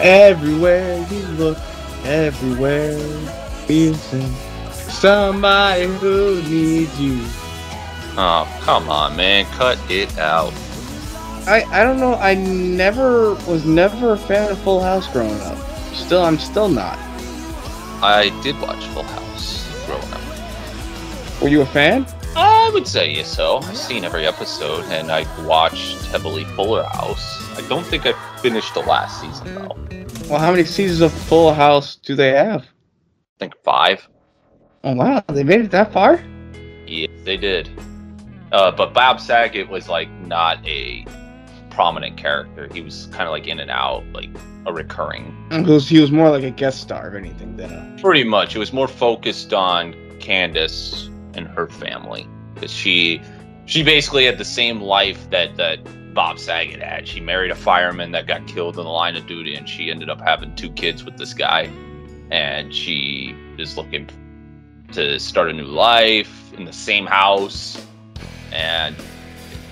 everywhere you look, everywhere you sing. Somebody who needs you. Oh, come on, man. Cut it out. I, I don't know. I never was never a fan of Full House growing up. Still, I'm still not. I did watch Full House growing up. Were you a fan? I would say so. I've seen every episode, and I watched heavily Fuller House. I don't think I finished the last season though. Well, how many seasons of Full House do they have? I think five. Oh wow, they made it that far? Yeah, they did. Uh, but Bob Saget was like not a prominent character. He was kind of like in and out, like a recurring. He was, he was more like a guest star, if anything, than a. Pretty much, it was more focused on Candace and her family because she she basically had the same life that that Bob Saget had. She married a fireman that got killed in the line of duty, and she ended up having two kids with this guy. And she is looking to start a new life in the same house. And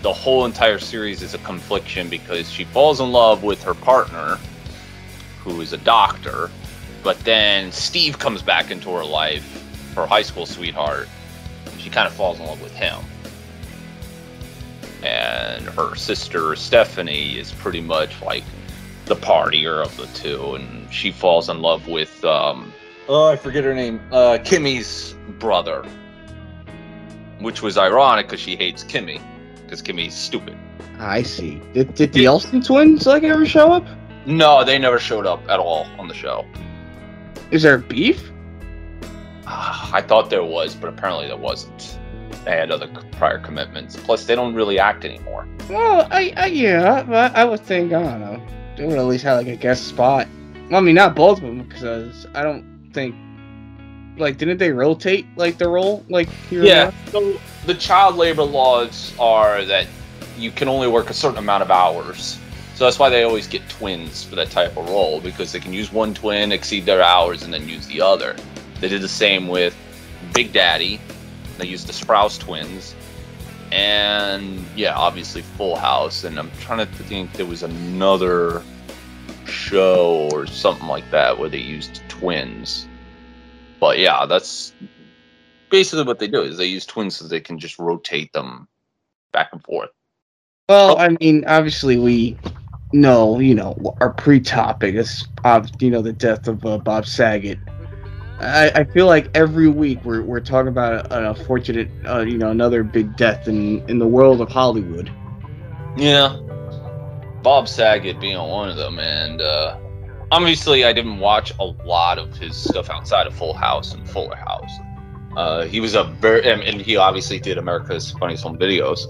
the whole entire series is a confliction because she falls in love with her partner, who is a doctor. But then Steve comes back into her life, her high school sweetheart. She kind of falls in love with him and her sister Stephanie is pretty much like the partier of the two, and she falls in love with um, oh I forget her name, uh, Kimmy's brother, which was ironic because she hates Kimmy because Kimmy's stupid. I see. Did, did the Olsen twins like ever show up? No, they never showed up at all on the show. Is there beef? I thought there was, but apparently there wasn't they had other prior commitments. Plus, they don't really act anymore. Well, I, I yeah, but I would think I don't know they would at least have like a guest spot. Well, I mean, not both of them because I don't think like didn't they rotate like the role like here? Yeah. So the child labor laws are that you can only work a certain amount of hours. So that's why they always get twins for that type of role because they can use one twin, exceed their hours, and then use the other. They did the same with Big Daddy, they used the Sprouse twins, and yeah, obviously Full House. And I'm trying to think there was another show or something like that where they used twins. But yeah, that's basically what they do is they use twins so they can just rotate them back and forth. Well, I mean, obviously we know, you know, our pre-topic is, you know, the death of uh, Bob Saget I, I feel like every week we're, we're talking about an unfortunate, uh, you know, another big death in, in the world of Hollywood. Yeah. Bob Saget being one of them. And uh, obviously, I didn't watch a lot of his stuff outside of Full House and Fuller House. Uh, he was a very, and he obviously did America's Funniest Home Videos.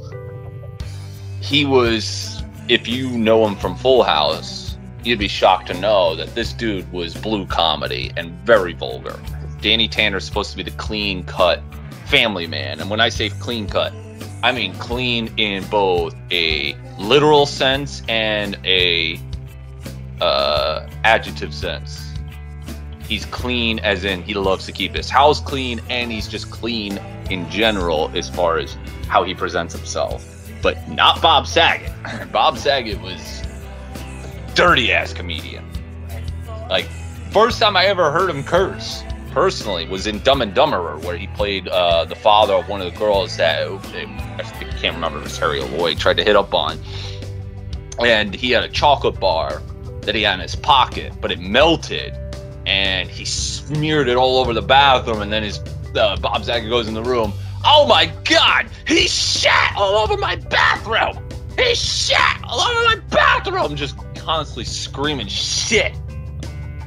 He was, if you know him from Full House, you'd be shocked to know that this dude was blue comedy and very vulgar. Danny Tanner's supposed to be the clean cut family man. And when I say clean cut, I mean clean in both a literal sense and a uh, adjective sense. He's clean as in he loves to keep his house clean and he's just clean in general as far as how he presents himself. But not Bob Saget. Bob Saget was dirty ass comedian. Like, first time I ever heard him curse personally was in Dumb and Dumberer, where he played uh, the father of one of the girls that I can't remember if it was Harry Lloyd tried to hit up on, and he had a chocolate bar that he had in his pocket, but it melted, and he smeared it all over the bathroom, and then his uh, Bob Saget goes in the room. Oh my God! He shat all over my bathroom. He shat all over my bathroom. Just constantly screaming shit.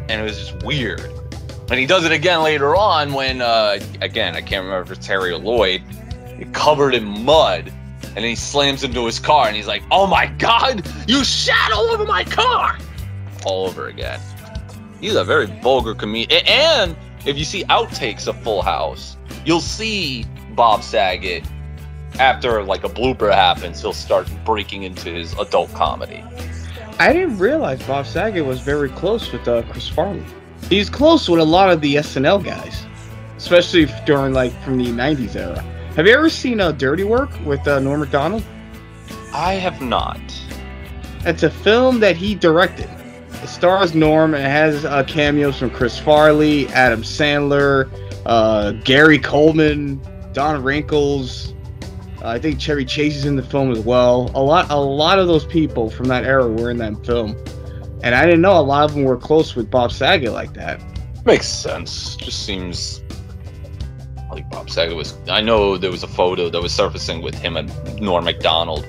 And it was just weird. And he does it again later on when, uh, again, I can't remember if it's Terry or Lloyd, covered in mud. And then he slams into his car and he's like, Oh my God, you shat all over my car! All over again. He's a very vulgar comedian. And if you see outtakes of Full House, you'll see Bob Saget after like a blooper happens, he'll start breaking into his adult comedy. I didn't realize Bob Saget was very close with uh, Chris Farley. He's close with a lot of the SNL guys, especially during like from the '90s era. Have you ever seen uh, Dirty Work with uh, Norm Macdonald? I have not. It's a film that he directed, it stars Norm and has uh, cameos from Chris Farley, Adam Sandler, uh, Gary Coleman, Don Rickles. Uh, I think Chevy Chase is in the film as well. A lot, a lot of those people from that era were in that film, and I didn't know a lot of them were close with Bob Saget like that. Makes sense. Just seems like Bob Saget was. I know there was a photo that was surfacing with him and Norm Macdonald,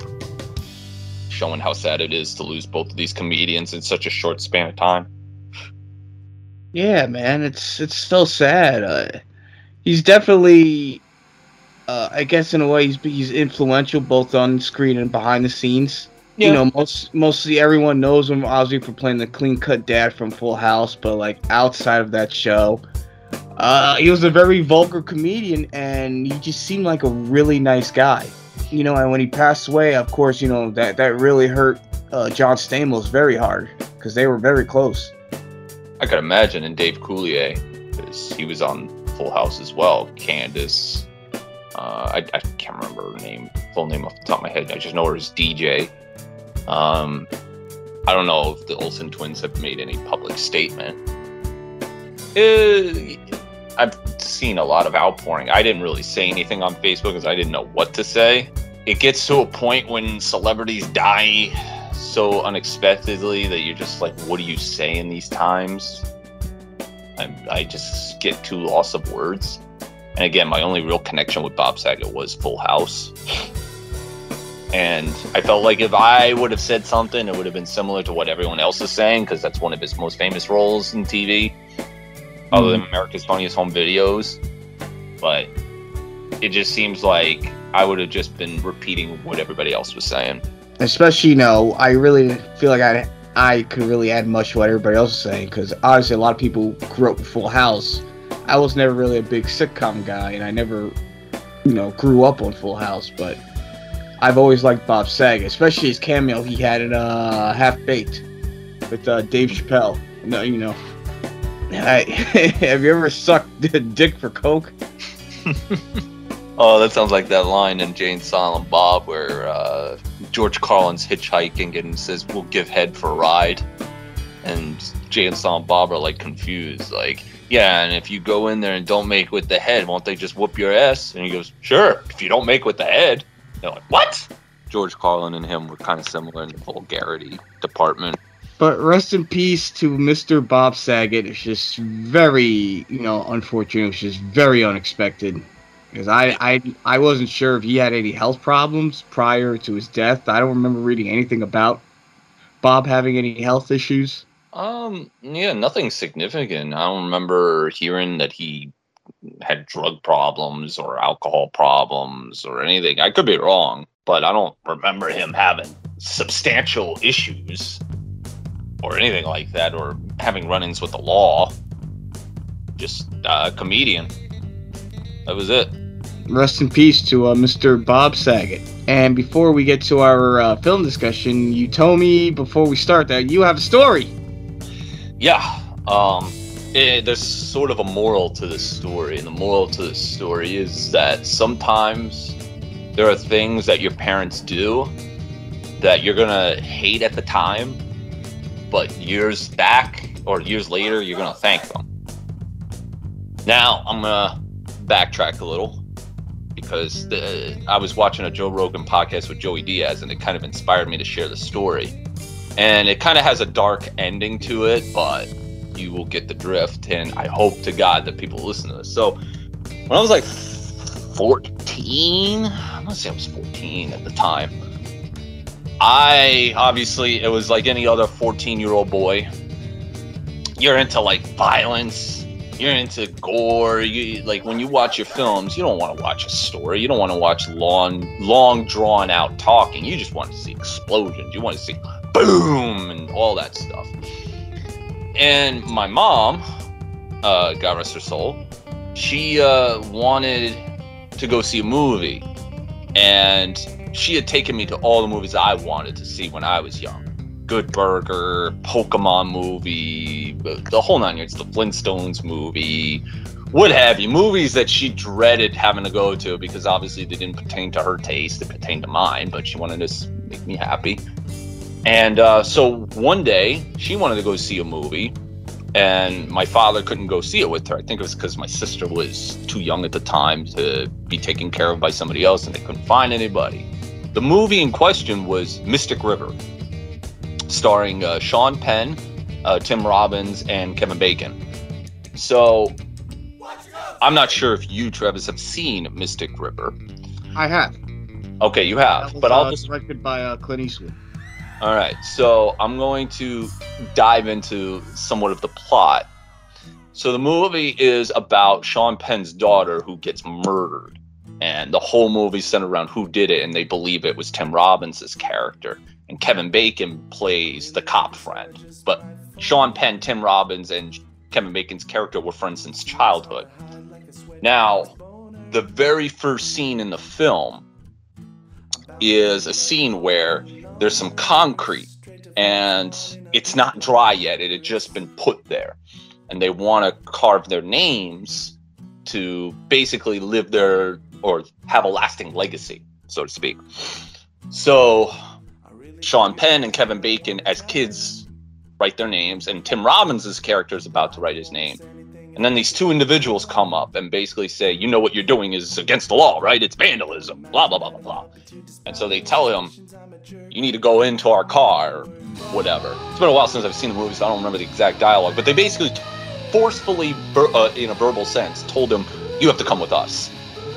showing how sad it is to lose both of these comedians in such a short span of time. Yeah, man, it's it's so sad. Uh, he's definitely uh, I guess in a way he's he's influential both on screen and behind the scenes. Yeah. You know, most mostly everyone knows him obviously for playing the clean cut dad from Full House, but like outside of that show, uh, he was a very vulgar comedian, and he just seemed like a really nice guy. You know, and when he passed away, of course, you know that that really hurt uh, John Stamos very hard because they were very close. I could imagine, and Dave Coulier, because he was on Full House as well. Candace, uh, I, I, can't remember her name, full name off the top of my head. I just know her as DJ. Um, I don't know if the Olsen twins have made any public statement. Uh, I've seen a lot of outpouring. I didn't really say anything on Facebook because I didn't know what to say. It gets to a point when celebrities die so unexpectedly that you're just like, what do you say in these times? I, I just get too lost of words. And again, my only real connection with Bob Saget was Full House. And I felt like if I would have said something, it would have been similar to what everyone else is saying, because that's one of his most famous roles in TV, mm-hmm. other than America's Funniest Home Videos. But it just seems like I would have just been repeating what everybody else was saying. Especially, you know, I really feel like I I could really add much to what everybody else is saying, because obviously a lot of people grew up with Full House I was never really a big sitcom guy, and I never, you know, grew up on Full House. But I've always liked Bob Saget, especially his cameo he had in uh, Half Baked with uh, Dave Chappelle. No, you know, I, have you ever sucked dick for coke? oh, that sounds like that line in Jay and Silent Bob where uh, George Carlin's hitchhiking and says, "We'll give head for a ride," and Jay and Silent Bob are like confused, like yeah, and if you go in there and don't make with the head, won't they just whoop your ass? And he goes, sure, if you don't make with the head. They're like, what? George Carlin and him were kind of similar in the vulgarity department. But rest in peace to Mr. Bob Saget. It's just very, you know, unfortunate. It's just very unexpected. Because I, I, I wasn't sure if he had any health problems prior to his death. I don't remember reading anything about Bob having any health issues. Um, yeah, nothing significant. I don't remember hearing that he had drug problems or alcohol problems or anything. I could be wrong, but I don't remember him having substantial issues or anything like that or having run ins with the law. Just a comedian. That was it. Rest in peace to uh, Mr. Bob Saget. And before we get to our uh, film discussion, you told me before we start that you have a story yeah, um, it, eh, there's sort of a moral to this story, and the moral to this story is that sometimes there are things that your parents do that you're gonna hate at the time, but years back or years later, you're gonna thank them. Now, I'm gonna backtrack a little because the, I was watching a Joe Rogan podcast with Joey Diaz, and it kind of inspired me to share the story and it kind of has a dark ending to it, but you will get the drift. And I hope to God that people listen to this. So when I was like 14, I'm gonna say I was 14 at the time. I obviously it was like any other 14 year old boy. You're into like violence, you're into gore. You like when you watch your films, you don't want to watch a story. You don't want to watch long, long drawn out talking. You just want to see explosions. You want to see boom and all that stuff. And my mom, uh, God rest her soul, she uh, wanted to go see a movie, and she had taken me to all the movies I wanted to see when I was young. Good Burger, Pokemon movie, the whole nine yards, the Flintstones movie, what have you. Movies that she dreaded having to go to because obviously they didn't pertain to her taste, they pertained to mine, but she wanted to make me happy. And uh, so one day she wanted to go see a movie, and my father couldn't go see it with her. I think it was because my sister was too young at the time to be taken care of by somebody else, and they couldn't find anybody. The movie in question was Mystic River, starring uh, Sean Penn, uh, Tim Robbins, and Kevin Bacon. So I'm not sure if you, Travis, have seen Mystic River. I have. Okay, you have, was, but I'll uh, just directed by uh, Clint Eastwood. All right, so I'm going to dive into somewhat of the plot. So the movie is about Sean Penn's daughter who gets murdered, and the whole movie's centered around who did it, and they believe it was Tim Robbins' character, and Kevin Bacon plays the cop friend. But Sean Penn, Tim Robbins, and Kevin Bacon's character were friends since childhood. Now, the very first scene in the film is a scene where there's some concrete and it's not dry yet. It had just been put there. And they want to carve their names to basically live their or have a lasting legacy, so to speak. So Sean Penn and Kevin Bacon, as kids, write their names, and Tim Robbins' character is about to write his name. And then these two individuals come up and basically say, You know what you're doing is against the law, right? It's vandalism, blah, blah, blah, blah, blah. And so they tell him, You need to go into our car, or whatever. It's been a while since I've seen the movie, so I don't remember the exact dialogue, but they basically forcefully, uh, in a verbal sense, told him, You have to come with us.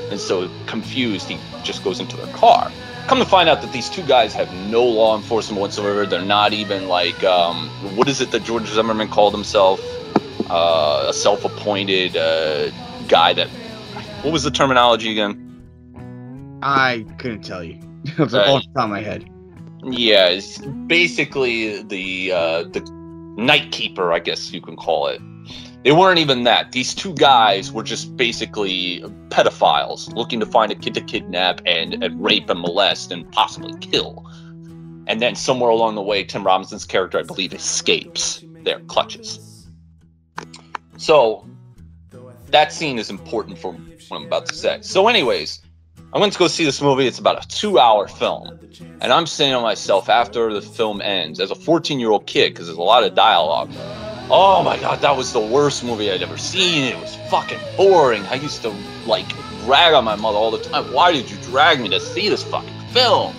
And so, confused, he just goes into their car. Come to find out that these two guys have no law enforcement whatsoever. They're not even like, um, what is it that George Zimmerman called himself? Uh, a self-appointed uh, guy that. What was the terminology again? I couldn't tell you. it was Right. off the top of my head. Yeah, it's basically the uh, the night keeper, I guess you can call it. They weren't even that. These two guys were just basically pedophiles looking to find a kid to kidnap and, and rape and molest and possibly kill. And then somewhere along the way, Tim Robinson's character, I believe, escapes their clutches. So that scene is important for what I'm about to say. So, anyways, I went to go see this movie. It's about a two-hour film. And I'm saying to myself after the film ends, as a 14 year old kid, because there's a lot of dialogue, oh my god, that was the worst movie I'd ever seen. It was fucking boring. I used to like rag on my mother all the time. Why did you drag me to see this fucking film?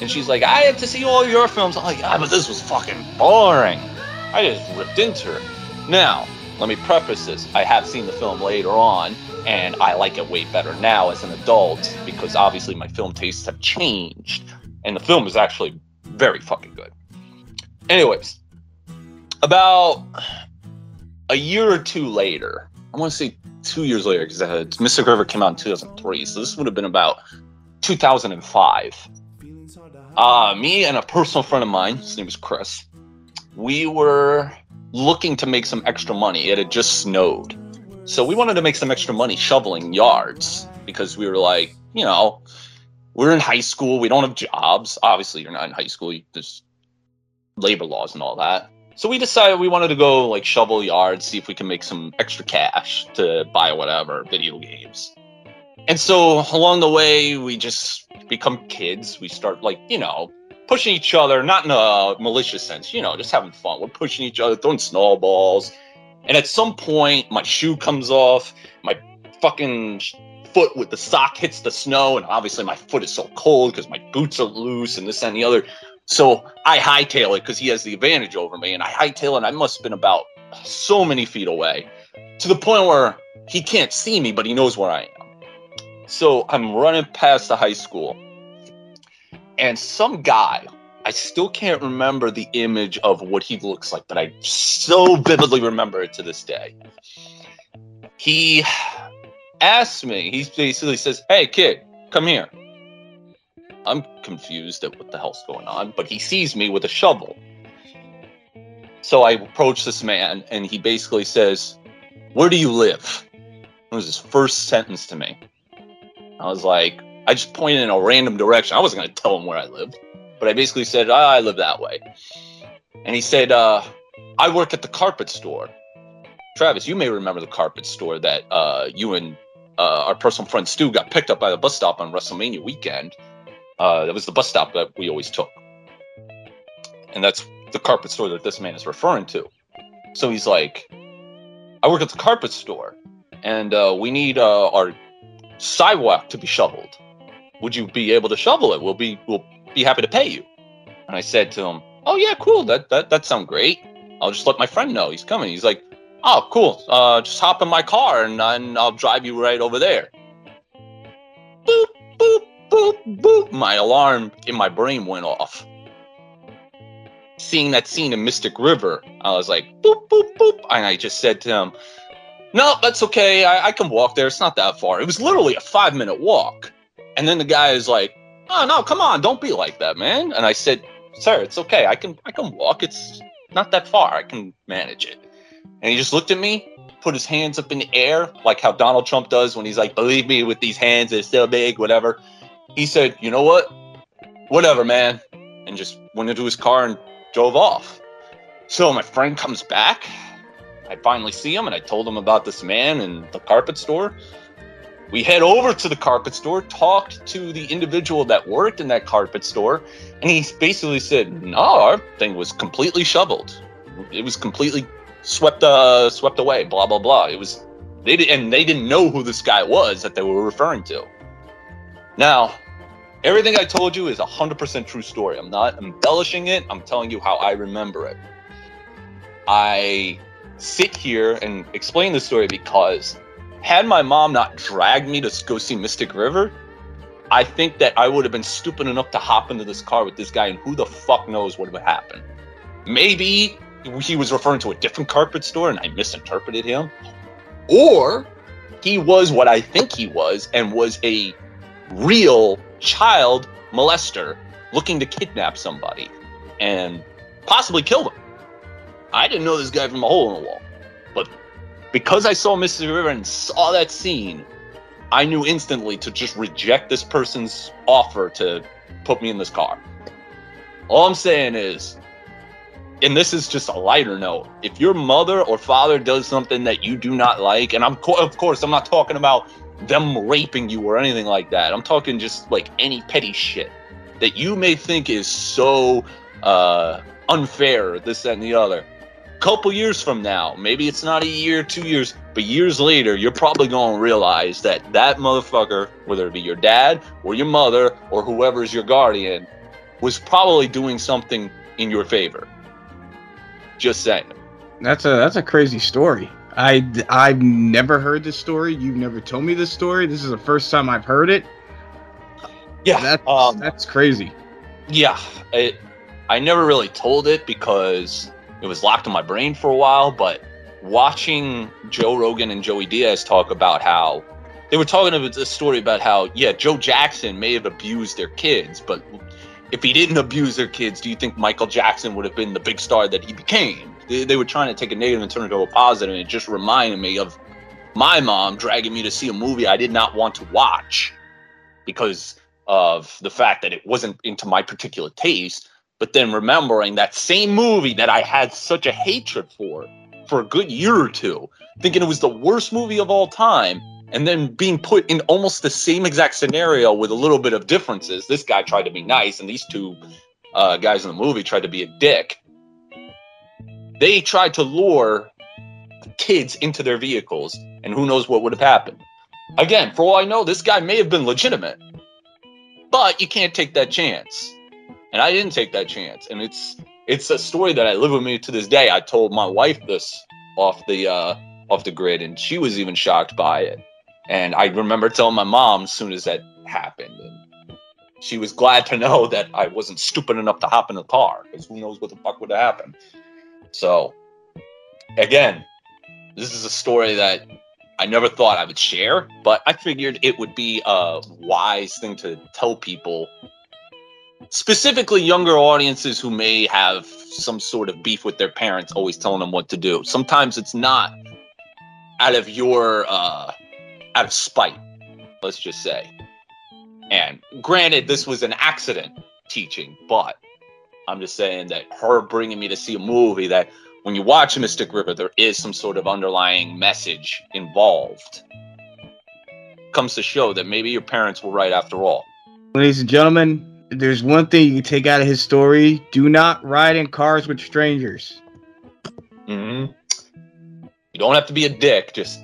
And she's like, I have to see all your films. I'm like, yeah, but this was fucking boring. I just ripped into her. Now, let me preface this. I have seen the film later on, and I like it way better now as an adult because obviously my film tastes have changed and the film is actually very fucking good. Anyways, about a year or two later, I want to say two years later because uh, Mystic River came out in 2003, so this would have been about 2005. Uh, me and a personal friend of mine, his name is Chris, we were looking to make some extra money. It had just snowed. So we wanted to make some extra money shoveling yards because we were like, you know, we're in high school. We don't have jobs. Obviously, you're not in high school. There's labor laws and all that. So we decided we wanted to go like shovel yards, see if we can make some extra cash to buy whatever video games. And so along the way, we just become kids. We start like you know pushing each other, not in a malicious sense, you know, just having fun. We're pushing each other, throwing snowballs. And at some point, my shoe comes off, my fucking foot with the sock hits the snow, and obviously my foot is so cold because my boots are loose and this and the other. So I hightail it because he has the advantage over me, and I hightail it. And I must have been about so many feet away to the point where he can't see me, but he knows where I am. So I'm running past the high school, and some guy, I still can't remember the image of what he looks like, but I so vividly remember it to this day. He asked me, he basically says, Hey, kid, come here. I'm confused at what the hell's going on, but he sees me with a shovel. So I approach this man, and he basically says, Where do you live? It was his first sentence to me. I was like, I just pointed in a random direction. I wasn't going to tell him where I lived, but I basically said, ah, I live that way. And he said, uh, I work at the carpet store. Travis, you may remember the carpet store that uh, you and uh, our personal friend Stu got picked up by the bus stop on WrestleMania weekend. Uh, that was the bus stop that we always took. and that's the carpet store that this man is referring to. So he's like, I work at the carpet store, and uh, we need uh, our sidewalk to be shoveled. Would you be able to shovel it? We'll be we'll be happy to pay you. And I said to him, Oh yeah, cool. That that that sounds great. I'll just let my friend know he's coming. He's like, Oh, cool. Uh, just hop in my car and, and I'll drive you right over there. Boop boop boop boop. My alarm in my brain went off. Seeing that scene in Mystic River, I was like, boop boop boop, and I just said to him, "No, that's okay. I, I can walk there. It's not that far. It was literally a five minute walk." And then the guy is like, "Oh no, come on, don't be like that, man." And I said, "Sir, it's okay. I can I can walk. It's not that far. I can manage it." And he just looked at me, put his hands up in the air, like how Donald Trump does when he's like, "Believe me, with these hands, they're still big, whatever." He said, "You know what? Whatever, man," and just went into his car and drove off. So my friend comes back. I finally see him, and I told him about this man and the carpet store. We head over to the carpet store, talked to the individual that worked in that carpet store, and he basically said, "No, our thing was completely shoveled. It was completely swept uh, swept away. Blah blah blah. It was they did, and they didn't know who this guy was that they were referring to. Now, everything I told you is a hundred percent true story. I'm not embellishing it. I'm telling you how I remember it. I sit here and explain the story because had my mom not dragged me to go see Mystic River, I think that I would have been stupid enough to hop into this car with this guy, and who the fuck knows what would have happened. Maybe he was referring to a different carpet store and I misinterpreted him. Or he was what I think he was and was a real child molester looking to kidnap somebody and possibly kill them. I didn't know this guy from a hole in the wall. Because I saw Mystic River and saw that scene, I knew instantly to just reject this person's offer to put me in this car. All I'm saying is, and this is just a lighter note, if your mother or father does something that you do not like, and I'm of course I'm not talking about them raping you or anything like that. I'm talking just like any petty shit that you may think is so uh, unfair, this that, and the other couple years from now, maybe it's not a year, two years, but years later, you're probably going to realize that that motherfucker, whether it be your dad or your mother or whoever is your guardian, was probably doing something in your favor. Just saying. That's a that's a crazy story. I I've never heard this story. You've never told me this story. This is the first time I've heard it. Yeah, that's um, that's crazy. Yeah, it, I never really told it because it was locked in my brain for a while, but watching Joe Rogan and Joey Diaz talk about how they were talking about this story about how, yeah, Joe Jackson may have abused their kids, but if he didn't abuse their kids, do you think Michael Jackson would have been the big star that he became? They, they were trying to take a negative and turn it into a positive, and it just reminded me of my mom dragging me to see a movie I did not want to watch because of the fact that it wasn't into my particular taste but then remembering that same movie that I had such a hatred for for a good year or two, thinking it was the worst movie of all time, and then being put in almost the same exact scenario with a little bit of differences. This guy tried to be nice, and these two uh, guys in the movie tried to be a dick. They tried to lure kids into their vehicles, and who knows what would have happened. Again, for all I know, this guy may have been legitimate, but you can't take that chance and I didn't take that chance. And it's it's a story that I live with me to this day. I told my wife this off the uh, off the grid, and she was even shocked by it. And I remember telling my mom as soon as that happened, and she was glad to know that I wasn't stupid enough to hop in the car because who knows what the fuck would have happened. So, again, this is a story that I never thought I would share, but I figured it would be a wise thing to tell people specifically younger audiences who may have some sort of beef with their parents always telling them what to do. Sometimes it's not out of your uh out of spite let's just say. And granted this was an accident teaching but i'm just saying that her bringing me to see a movie that when you watch mystic river there is some sort of underlying message involved comes to show that maybe your parents were right after all. Ladies and gentlemen there's one thing you can take out of his story: do not ride in cars with strangers. hmm You don't have to be a dick. Just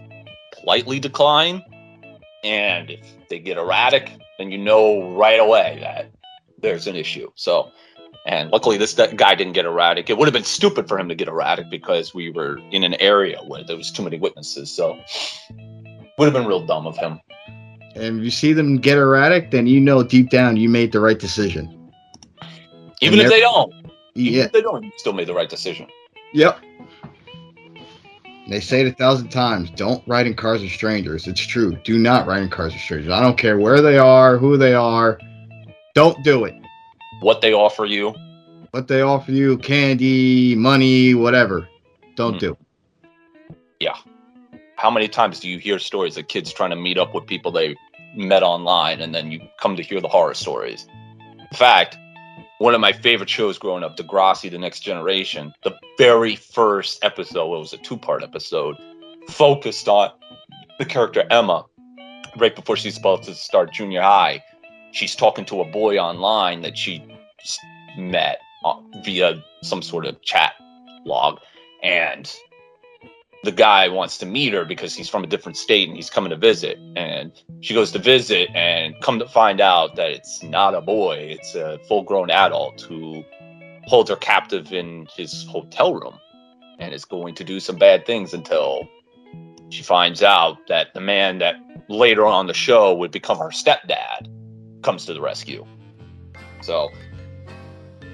politely decline. And if they get erratic, then you know right away that there's an issue. So, and luckily this guy didn't get erratic. It would have been stupid for him to get erratic because we were in an area where there was too many witnesses. So, would have been real dumb of him. And if you see them get erratic, then you know deep down you made the right decision. Even if they're- don't, even Yeah. if they don't, you still made the right decision. Yep. They say it a thousand times. Don't ride in cars with strangers. It's true. Do not ride in cars with strangers. I don't care where they are, who they are. Don't do it. What they offer you, What they offer you, candy, money, whatever. Don't Hmm. do. It. Yeah. How many times do you hear stories of kids trying to meet up with people they met online and then you come to hear the horror stories? In fact, one of my favorite shows growing up, Degrassi, The Next Generation, the very first episode, it was a two part episode, focused on the character Emma right before she's about to start junior high. She's talking to a boy online that she met uh, via some sort of chat log. And the guy wants to meet her because he's from a different state and he's coming to visit. And she goes to visit and come to find out that it's not a boy, it's a full grown adult who holds her captive in his hotel room and is going to do some bad things until she finds out that the man that later on the show would become her stepdad comes to the rescue. So,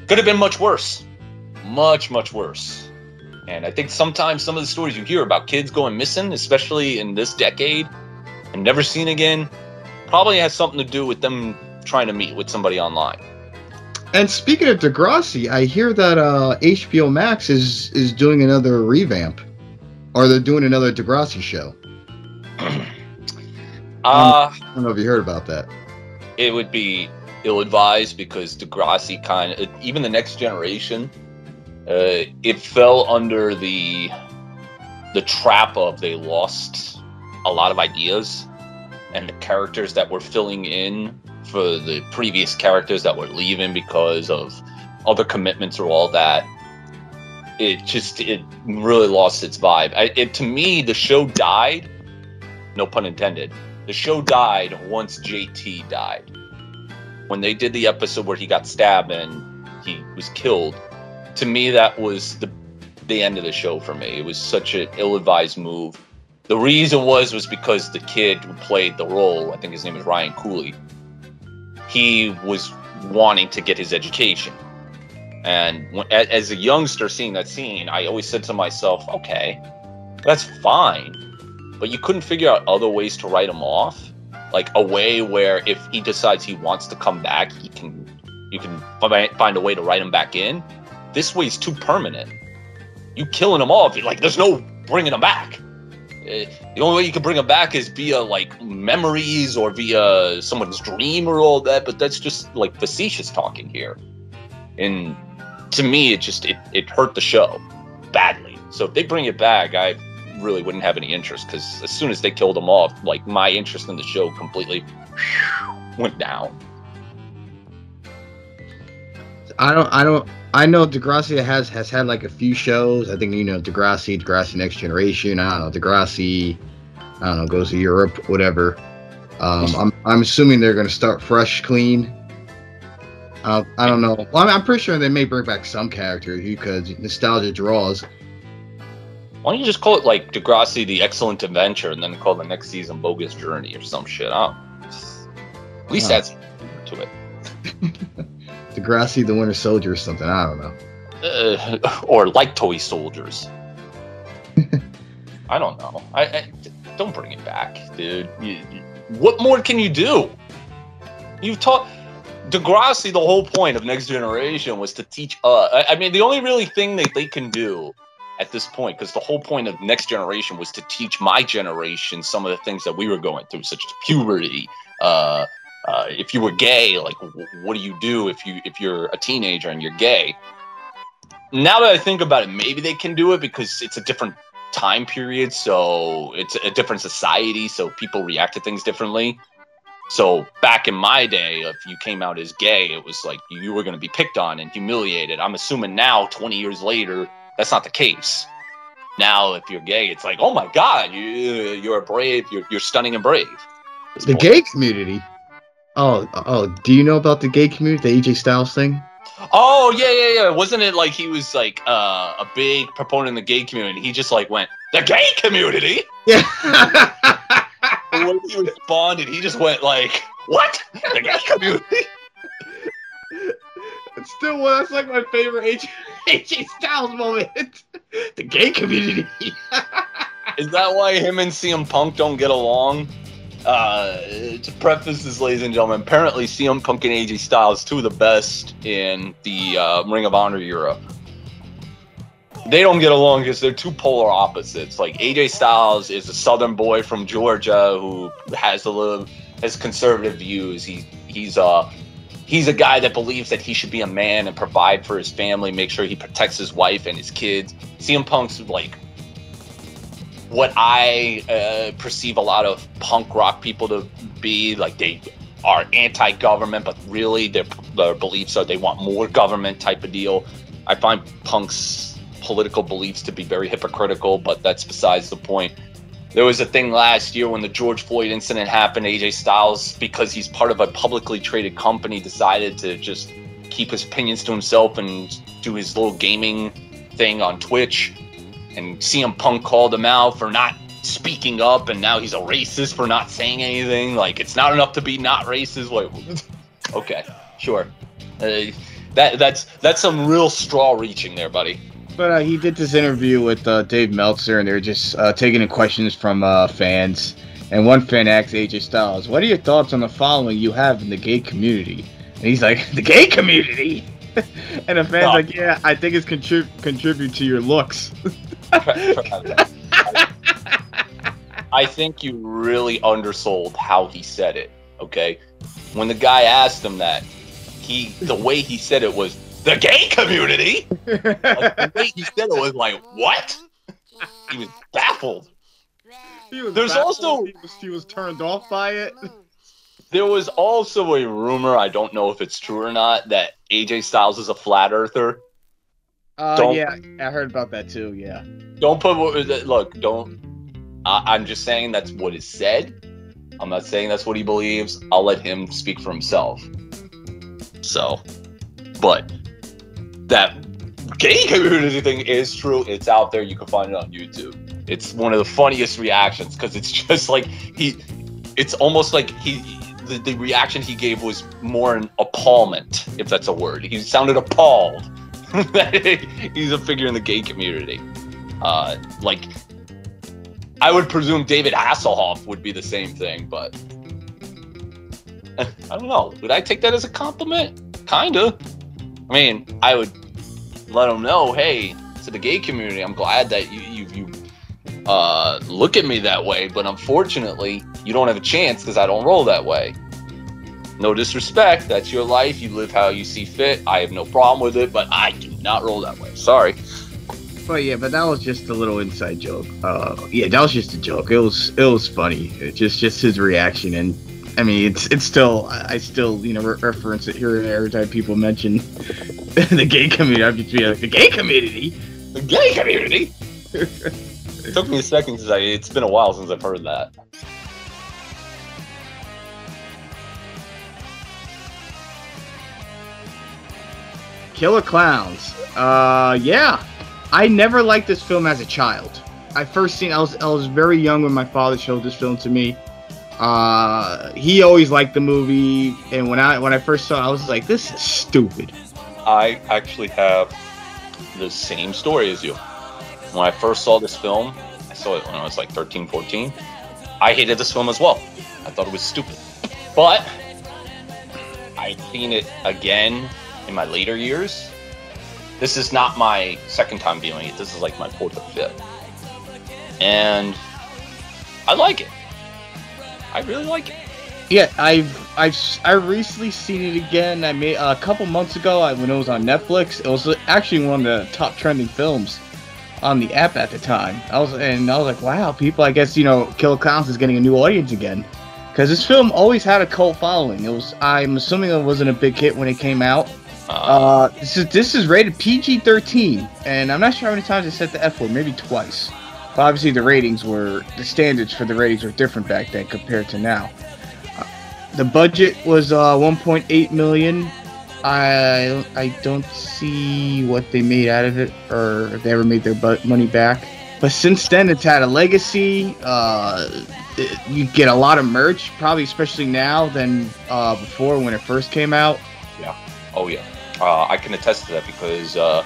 could have been much worse. Much, much worse. And I think sometimes some of the stories you hear about kids going missing, especially in this decade, and never seen again, probably has something to do with them trying to meet with somebody online. And speaking of Degrassi, I hear that uh, HBO Max is is doing another revamp, or they're doing another Degrassi show. Uh, I don't know if you heard about that. it would be ill advised because Degrassi kind of, even the next generation, uh, it fell under the the trap of they lost a lot of ideas and the characters that were filling in for the previous characters that were leaving because of other commitments or all that. It just it really lost its vibe. I, it to me the show died no pun intended the show died once jt died. When they did the episode where he got stabbed and he was killed to me that was the the end of the show for me. It was such an ill-advised move. The reason was was because the kid who played the role i think his name is ryan cooley he was wanting to get his education. And as a youngster seeing that scene i always said to myself okay that's fine but you couldn't figure out other ways to write him off like a way where if he decides he wants to come back he can you can find a way to write him back in this way is too permanent. You killing them off like there's no bringing them back. Eh, the only way you can bring them back is via like memories or via someone's dream or all that but that's just like facetious talking here. And to me it just it, it hurt the show badly. So if they bring it back i really wouldn't have any interest because as soon as they killed them off like my interest in the show completely went down I don't. I don't. I know Degrassi has has had like a few shows. I think you know Degrassi, Degrassi Next Generation. I don't know Degrassi. I don't know goes to Europe, whatever. Um, I'm I'm assuming they're gonna start fresh, clean. Uh, I don't know. Well, I'm, I'm pretty sure they may bring back some characters because nostalgia draws. why don't you just call it like degrassi the excellent adventure and then call the next season bogus journey or some shit i don't at least that's to it Degrassi, the Winter Soldier, or something. I don't know. uh, or like toy soldiers. I don't know. I, I don't bring it back, dude. You, you- what more can you do? You've taught Degrassi. The whole point of Next Generation was to teach. us. I, I mean, the only really thing that they can do at this point, because the whole point of Next Generation was to teach my generation some of the things that we were going through, such as puberty. Uh, uh, if you were gay, like w- what do you do if you if you're a teenager and you're gay? Now that I think about it, maybe they can do it because it's a different time period, so it's a different society, so people react to things differently. So back in my day, if you came out as gay, it was like you were going to be picked on and humiliated. I'm assuming now, 20 years later, that's not the case. Now, if you're gay, it's like, oh my God, you, you're brave, you're, you're stunning and brave. The gay community. Oh, oh, do you know about the gay community, the AJ Styles thing? Oh yeah, yeah, yeah. Wasn't it like he was like uh, a big proponent in the gay community? He just like went the gay community. Yeah. when he responded, he just went like, "What? The gay community?" It's still one. That's like my favorite AJ, AJ Styles moment. the gay community. Is that why him and CM Punk don't get along? Uh, to preface this, ladies and gentlemen, apparently CM Punk and AJ Styles, two of the best in the uh, Ring of Honor era. They don't get along because they're two polar opposites. Like AJ Styles is a Southern boy from Georgia who has a little has conservative views. He he's a he's a guy that believes that he should be a man and provide for his family, make sure he protects his wife and his kids. CM Punk's like what I uh, perceive a lot of punk rock people to be. Like they are anti-government, but really their, their beliefs are they want more government type of deal. I find punk's political beliefs to be very hypocritical, but that's besides the point. There was a thing last year when the George Floyd incident happened. AJ Styles, because he's part of a publicly traded company, decided to just keep his opinions to himself and do his little gaming thing on Twitch and CM Punk called him out for not speaking up, and now he's a racist for not saying anything. Like it's not enough to be not racist. Like, okay, sure. Uh, that that's that's some real straw reaching there, buddy. But uh, he did this interview with uh, Dave Meltzer, and they were just uh, taking in questions from uh, fans. And one fan asked AJ Styles, "What are your thoughts on the following you have in the gay community?" And he's like, "The gay community." and the fan's like, "Yeah, I think it's contrib- contribute to your looks." I think you really undersold how he said it. Okay, when the guy asked him that, he the way he said it was the gay community. like, the way he said it was like what? He was baffled. He was There's baffled. also- he was, he was turned off by it. There was also a rumor, I don't know if it's true or not, that AJ Styles is a flat earther. Uh, yeah, I heard about that too. Yeah. Don't put look. Don't. I, I'm just saying that's what is said. I'm not saying that's what he believes. I'll let him speak for himself. So, but that gay community thing is true. It's out there. You can find it on YouTube. It's one of the funniest reactions because it's just like he. It's almost like he. The, the reaction he gave was more an appallment, if that's a word. He sounded appalled he's a figure in the gay community. Uh, like, I would presume David Hasselhoff would be the same thing, but I don't know. Would I take that as a compliment? Kinda. I mean, I would let him know, hey, to the gay community, I'm glad that you you, you uh, look at me that way, but unfortunately, you don't have a chance because I don't roll that way. No disrespect, that's your life. You live how you see fit. I have no problem with it, but I do not roll that way. Sorry. But yeah, but that was just a little inside joke. Uh, yeah, that was just a joke. It was it was funny. It just just his reaction, and I mean, it's it's still I still you know re- reference it here and there every time people mention the gay community. I'm just be like the gay community. The gay community. it took me a second because it's been a while since I've heard that. Killer Klowns. Uh, yeah. I never liked this film as a child. I first seen I was I was very young when my father showed this film to me. Uh, he always liked the movie, and when I when I first saw, it, I was like, "This is stupid." I actually have the same story as you. When I first saw this film, I saw it when I was like 13, 14. I hated this film as well. I thought it was stupid. But I've seen it again in my later years. This is not my second time viewing it. This is like my fourth or fifth. And I like it. I really like it. Yeah, I've I've I recently seen it again. I made a couple months ago I, when it was on Netflix. It was actually one of the top trending films on the app at the time. I was and I was like, wow, people. I guess you know, Killer Klowns is getting a new audience again. Because this film always had a cult following. It was I'm assuming it wasn't a big hit when it came out. Uh, this is this is rated PG-13, and I'm not sure how many times they said the F word, maybe twice. But obviously, the ratings were the standards for the ratings were different back then compared to now. Uh, the budget was uh, 1.8 million. I I don't see what they made out of it, or if they ever made their bu- money back. But since then, it's had a legacy. Uh, you get a lot of merch, probably especially now than uh, before when it first came out. Yeah. Oh yeah, uh, I can attest to that because uh,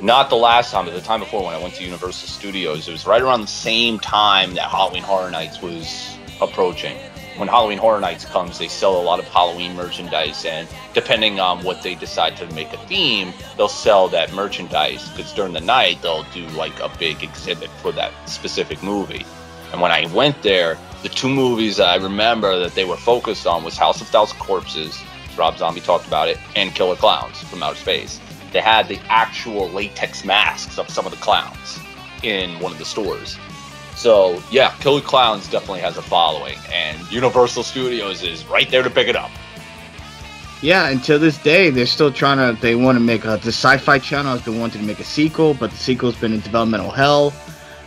not the last time, but the time before when I went to Universal Studios, it was right around the same time that Halloween Horror Nights was approaching. When Halloween Horror Nights comes, they sell a lot of Halloween merchandise, and depending on what they decide to make a theme, they'll sell that merchandise. Because during the night, they'll do like a big exhibit for that specific movie. And when I went there, the two movies I remember that they were focused on was House of Thousand Corpses, Rob Zombie talked about it, and Killer Klowns from Outer Space. They had the actual latex masks of some of the clowns in one of the stores. So yeah, Killer Klowns definitely has a following, and Universal Studios is right there to pick it up. Yeah, until this day, they're still trying to. They want to make a. The Sci-Fi Channel has been wanting to make a sequel, but the sequel's been in developmental hell.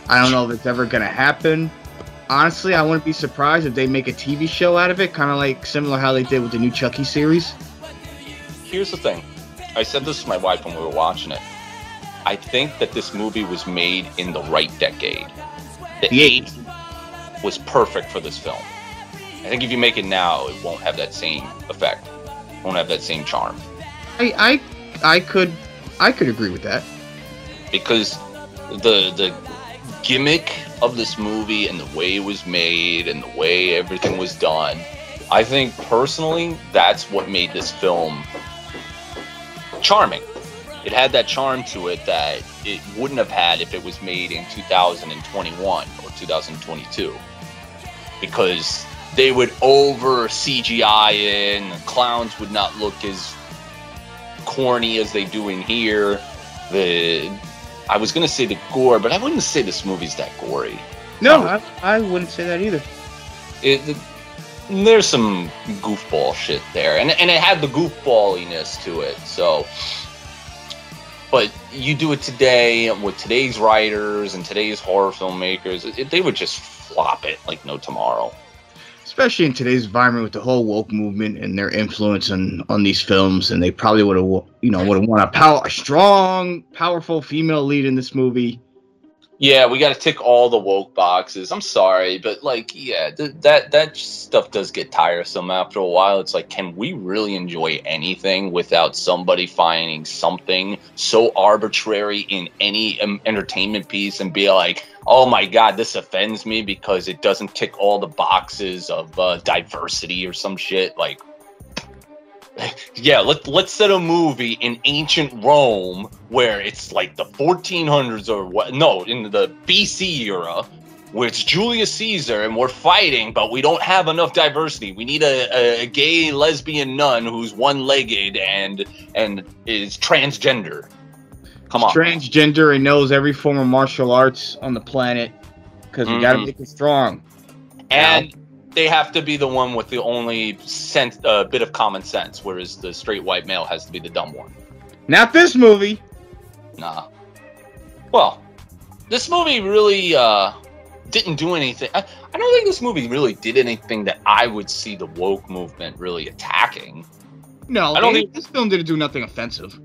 I don't know if it's ever gonna happen. Honestly, I wouldn't be surprised if they make a TV show out of it, kind of like similar how they did with the new Chucky series. Here's the thing. I said this to my wife when we were watching it. I think that this movie was made in the right decade. The The 80s was perfect for this film. I think if you make it now, it won't have that same effect. Won't have that same charm. I, I, I could, I could agree with that. because the the gimmick of this movie and the way it was made and the way everything was done i think personally that's what made this film charming. It had that charm to it that it wouldn't have had if it was made in 2021 or 2022 because they would over cgi in the clowns would not look as corny as they do in here. The I was gonna say the gore, but I wouldn't say this movie's that gory. No, No. I, I wouldn't say that either. It, the, there's some goofball shit there, and and it had the goofballiness to it. So, but you do it today with today's writers and today's horror filmmakers, it, they would just flop it like no tomorrow. Especially in today's environment with the whole woke movement and their influence on on these films, and they probably would have, you know, would have want a power, a strong, powerful female lead in this movie. Yeah, we got to tick all the woke boxes. I'm sorry, but like, yeah, th- that that stuff does get tiresome after a while. It's like, can we really enjoy anything without somebody finding something so arbitrary in any um, entertainment piece and be like, oh my god, this offends me because it doesn't tick all the boxes of uh, diversity or some shit? Like, yeah, let, let's set a movie in ancient Rome where it's like the 1400s or what? No, in the BC era where it's Julius Caesar and we're fighting, but we don't have enough diversity. We need a, a, a gay lesbian nun who's one-legged and and is transgender. Come on, Transgender and knows every form of martial arts on the planet because we got to mm-hmm. make it strong. and they have to be the one with the only sense, uh, bit of common sense, whereas the straight white male has to be the dumb one. Not this movie. Nah. Well, this movie really uh, didn't do anything. I, I don't think this movie really did anything that I would see the woke movement really attacking. No, I don't it- think- this film didn't do nothing offensive.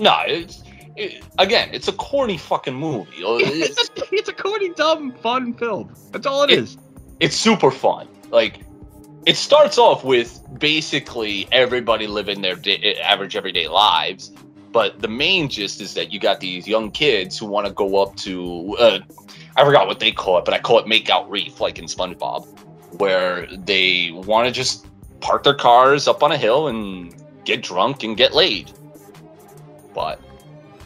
No, it's it, again, it's a corny fucking movie. It's, it's a corny, dumb, fun film. That's all it It- is. It's super fun. Like, it starts off with basically everybody living their da- average everyday lives, but the main gist is that you got these young kids who want to go up to uh, I forgot what they call it, but I call it make out reef, like in SpongeBob, where they want to just park their cars up on a hill and get drunk and get laid. But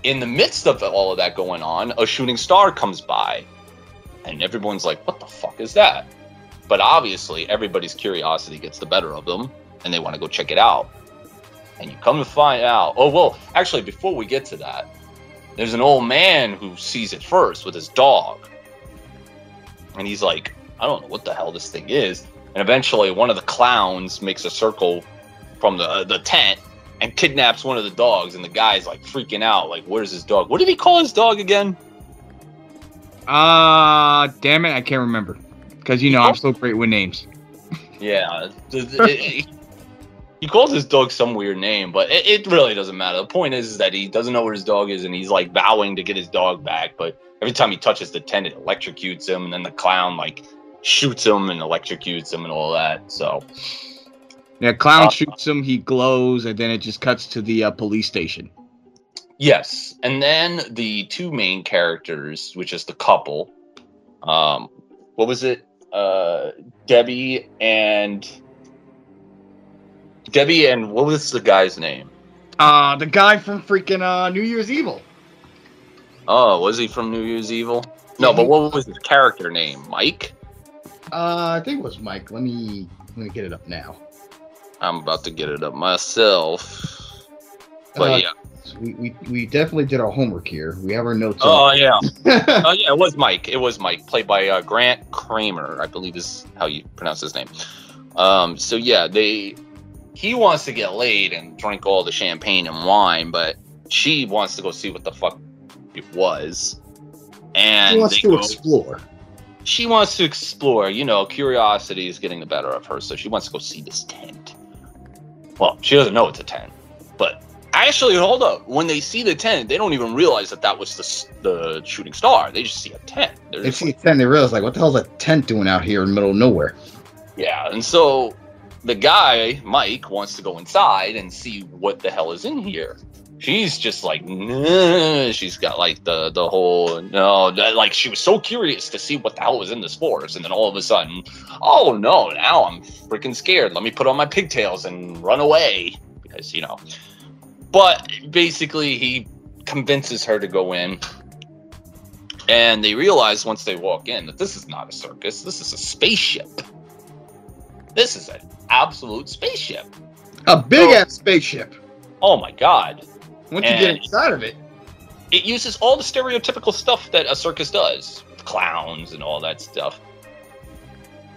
in the midst of all of that going on, a shooting star comes by, and everyone's like, "What the fuck is that?" But obviously, everybody's curiosity gets the better of them, and they want to go check it out. And you come to find out, oh well, actually, before we get to that, there's an old man who sees it first with his dog, and he's like, "I don't know what the hell this thing is." and eventually one of the clowns makes a circle from the the tent and kidnaps one of the dogs, and the guy's like freaking out, like, "Where's his dog? What did he call his dog again?" Ah, uh, damn it, I can't remember. Because you know I'm so great with names. Yeah, it, it, he calls his dog some weird name, but it, it, really doesn't matter. The point is, is that he doesn't know where his dog is, and he's like vowing to get his dog back. But every time he touches the tent, it electrocutes him, and then the clown like shoots him and electrocutes him and all that. So yeah, clown uh, shoots him, he glows, and then it just cuts to the uh, police station. Yes, and then the two main characters, which is the couple, um, what was it? Uh, Debbie and Debbie and what was the guy's name? Uh, the guy from freaking uh, New Year's Evil. Oh, was he from New Year's Evil? No, but what was his character name? Mike? Uh, I think it was Mike. Let me let me get it up now. I'm about to get it up myself. But uh, yeah. We, we, we definitely did our homework here. We have our notes. Oh yeah, oh yeah. It was Mike. It was Mike, played by uh, Grant Kramer, I believe is how you pronounce his name. Um, so yeah, they he wants to get laid and drink all the champagne and wine, but she wants to go see what the fuck it was. And she wants to go, explore. She wants to explore. You know, curiosity is getting the better of her, so she wants to go see this tent. Well, she doesn't know it's a tent, but actually, hold up. When they see the tent, they don't even realize that that was the the shooting star. They just see a tent. They're they see like, a tent. They realize like, what the hell's a tent doing out here in the middle of nowhere? Yeah, and so the guy Mike wants to go inside and see what the hell is in here. She's just like, nah. she's got like the the whole no, like she was so curious to see what the hell was in this forest, and then all of a sudden, oh no, now I'm freaking scared. Let me put on my pigtails and run away because you know. But basically, he convinces her to go in, and they realize once they walk in that this is not a circus. This is a spaceship. This is an absolute spaceship. A big ass spaceship. Oh my god. Once and you get inside of it, it uses all the stereotypical stuff that a circus does with clowns and all that stuff.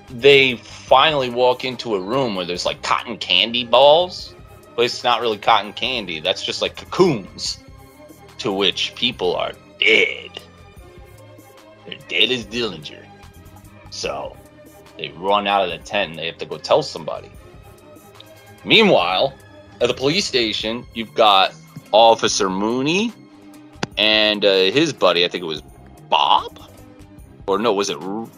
They finally walk into a room where there's like cotton candy balls, but it's not really cotton candy. That's just like cocoons to which people are dead. They're dead as Dillinger. So they run out of the tent and they have to go tell somebody. Meanwhile, at the police station, you've got Officer Mooney and uh, his buddy. I think it was Bob, or no, was it? Oh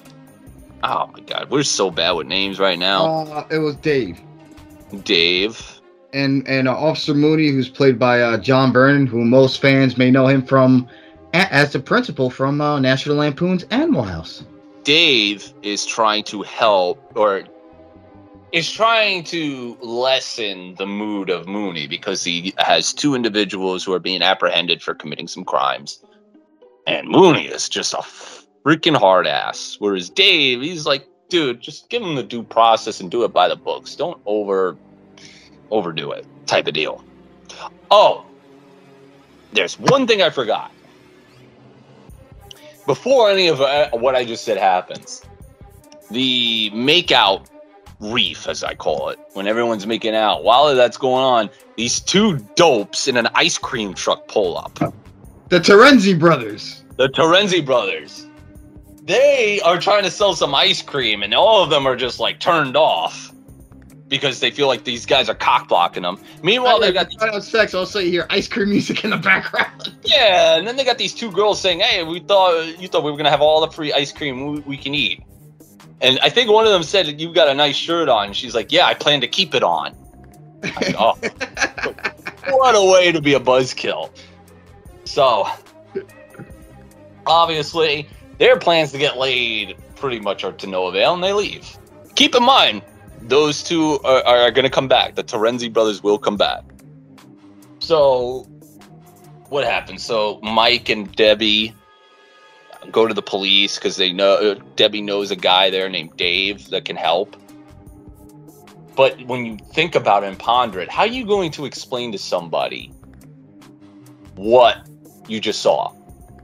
my God, we're so bad with names right now. Uh, it was Dave. Dave. And and uh, Officer Mooney, who's played by uh, John Vernon, who most fans may know him from as the principal from uh, National Lampoon's Animal House. Dave is trying to help or is trying to lessen the mood of Mooney because he has two individuals who are being apprehended for committing some crimes. And Mooney is just a freaking hard ass. Whereas Dave, he's like, dude, just give him the due process and do it by the books. Don't over overdo it type of deal. Oh, there's one thing I forgot before any of uh, what I just said happens, the makeout reef, as I call it, when everyone's making out, while that's going on, these two dopes in an ice cream truck pull up. The Terenzi brothers. The Terenzi brothers. They are trying to sell some ice cream, and all of them are just like turned off because they feel like these guys are cock blocking them. Meanwhile, they got these- sex. Also, you hear ice cream music in the background. Yeah, and then they got these two girls saying, "Hey, we thought you thought we were gonna have all the free ice cream we, we can eat." And I think one of them said, "You've got a nice shirt on." She's like, "Yeah, I plan to keep it on." Said, oh, what a way to be a buzzkill! So, obviously, their plans to get laid pretty much are to no avail, and they leave. Keep in mind, those two are, are going to come back. The Terenzi brothers will come back. So, what happens? So, Mike and Debbie go to the police because they know uh, Debbie knows a guy there named Dave that can help. But when you think about it and ponder it, how are you going to explain to somebody what you just saw?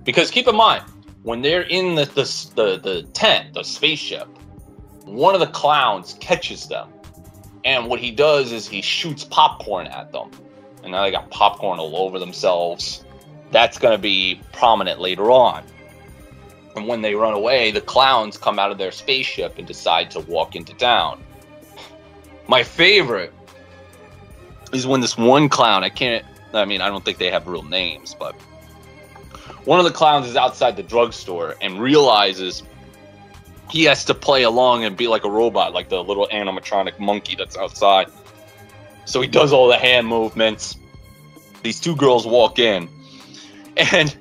Because keep in mind, when they're in the the, the, the tent, the spaceship, one of the clowns catches them. And what he does is he shoots popcorn at them. And now they got popcorn all over themselves. That's going to be prominent later on. And when they run away, the clowns come out of their spaceship and decide to walk into town. My favorite is when this one clown, I can't, I mean, I don't think they have real names, but one of the clowns is outside the drugstore and realizes he has to play along and be like a robot, like the little animatronic monkey that's outside. So he does all the hand movements. These two girls walk in, and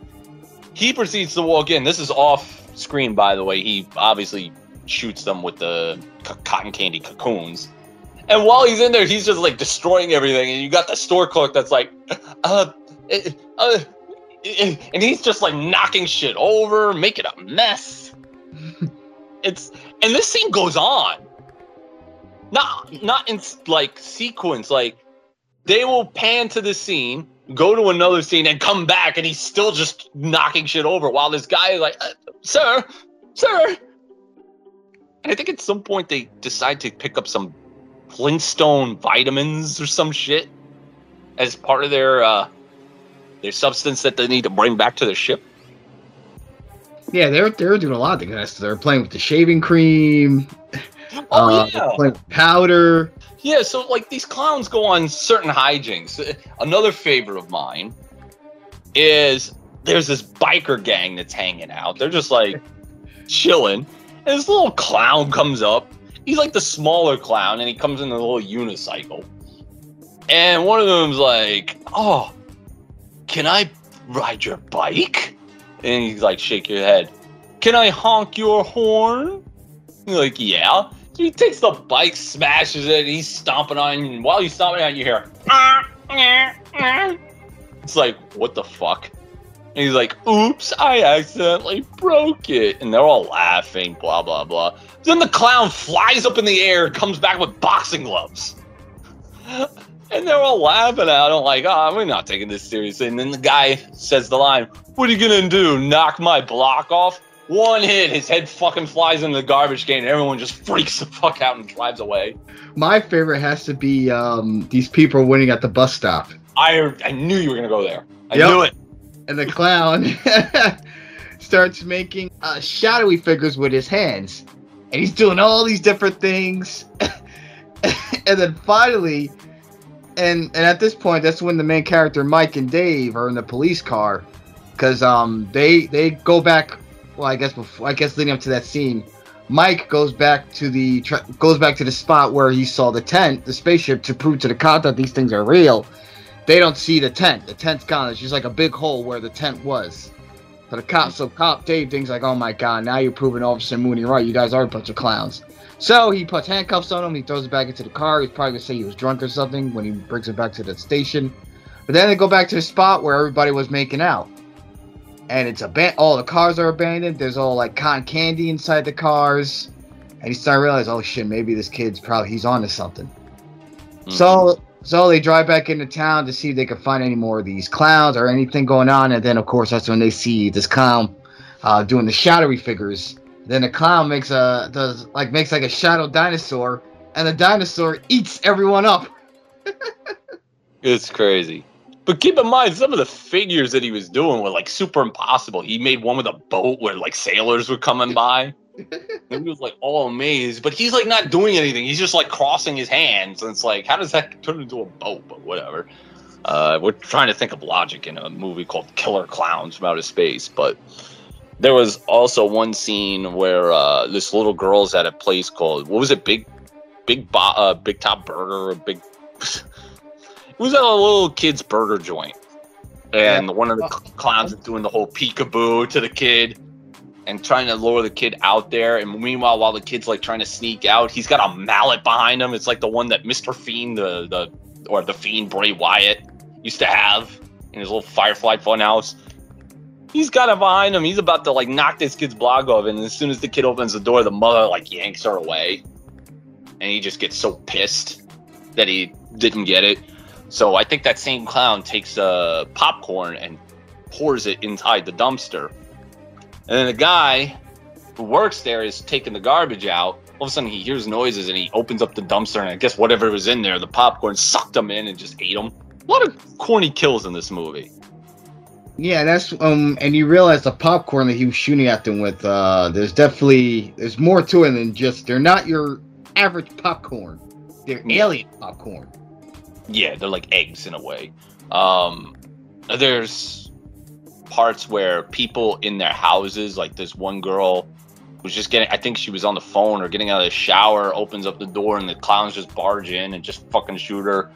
he proceeds to walk in. This is off screen, by the way. He obviously shoots them with the c- cotton candy cocoons. And while he's in there, he's just like destroying everything. And you got the store clerk that's like, uh, uh, uh and he's just like knocking shit over, making a mess. it's and this scene goes on. Not not in like sequence. Like they will pan to the scene, go to another scene, and come back, and he's still just knocking shit over while this guy is like, uh, "Sir, sir." And I think at some point they decide to pick up some Flintstone vitamins or some shit as part of their uh, their substance that they need to bring back to the ship. Yeah, they're they're doing a lot of things. They're playing with the shaving cream. Oh uh, yeah, playing with powder. yeah. So like these clowns go on certain hijinks. Another favorite of mine is there's this biker gang that's hanging out. They're just like chilling, and this little clown comes up. He's like the smaller clown, and he comes in a little unicycle. And one of them's like, "Oh, can I ride your bike? And he's like, shake your head. Can I honk your horn? You're like, yeah. So he takes the bike, smashes it, he's stomping on you. And while he's stomping on you, hear, it's like, what the fuck? And he's like, oops, I accidentally broke it. And they're all laughing, blah, blah, blah. Then the clown flies up in the air, comes back with boxing gloves. And they're all laughing at him, like, oh, we're not taking this seriously. And then the guy says the line, What are you gonna do? Knock my block off? One hit, his head fucking flies in the garbage can, and everyone just freaks the fuck out and drives away. My favorite has to be um, these people winning at the bus stop. I I knew you were gonna go there. I Yep. knew it. and the clown starts making uh, shadowy figures with his hands, and he's doing all these different things, and then finally, and and at this point, that's when the main character Mike and Dave are in the police car, because um they they go back. Well, I guess before I guess leading up to that scene, Mike goes back to the tra- goes back to the spot where he saw the tent, the spaceship, to prove to the cop that these things are real they don't see the tent. The tent's gone. It's just like a big hole where the tent was. But the cop, so cop Dave thinks like, oh my god, now you're proving Officer Mooney right. You guys are a bunch of clowns. So he puts handcuffs on him. He throws it back into the car. He's probably gonna say he was drunk or something when he brings it back to the station. But then they go back to the spot where everybody was making out, and it's aban- All the cars are abandoned. There's all like cotton candy inside the cars, and he starts to realize, oh shit, maybe this kid's probably he's onto something. So so they drive back into town to see if they can find any more of these clowns or anything going on. And then of course that's when they see this clown uh, doing the shadowy figures. Then the clown makes a does like makes like a shadow dinosaur, and the dinosaur eats everyone up. It's crazy. But keep in mind, some of the figures that he was doing were like super impossible. He made one with a boat where like sailors were coming by. and he was like all amazed. But he's like not doing anything. He's just like crossing his hands. And it's like, how does that turn into a boat? But whatever. Uh, we're trying to think of logic in a movie called Killer Klowns from Outer Space. But there was also one scene where uh, this little girl's at a place called, what was it? Big, Big, Bo- uh, Big Top Burger or Big. It was at a little kid's burger joint, and one of the cl- clowns is doing the whole peekaboo to the kid and trying to lure the kid out there. And meanwhile, while the kid's like trying to sneak out, he's got a mallet behind him. It's like the one that Mister Fiend, the the or the Fiend Bray Wyatt used to have in his little Firefly funhouse. He's got it behind him. He's about to like knock this kid's block off, and as soon as the kid opens the door, the mother like yanks her away, and he just gets so pissed that he didn't get it. So I think that same clown takes uh, popcorn and pours it inside the dumpster. And then the guy who works there is taking the garbage out all of a sudden he hears noises and he opens up the dumpster and I guess whatever was in there, the popcorn sucked him in and just ate him. A lot of corny kills in this movie. Yeah, that's um, and you realize the popcorn that he was shooting at them with. Uh, there's definitely there's more to it than just they're not your average popcorn. They're Yeah. alien popcorn. Yeah, they're like eggs in a way. Um, there's parts where people in their houses, like this one girl was just getting, I think she was on the phone or getting out of the shower, opens up the door, and the clowns just barge in and just fucking shoot her.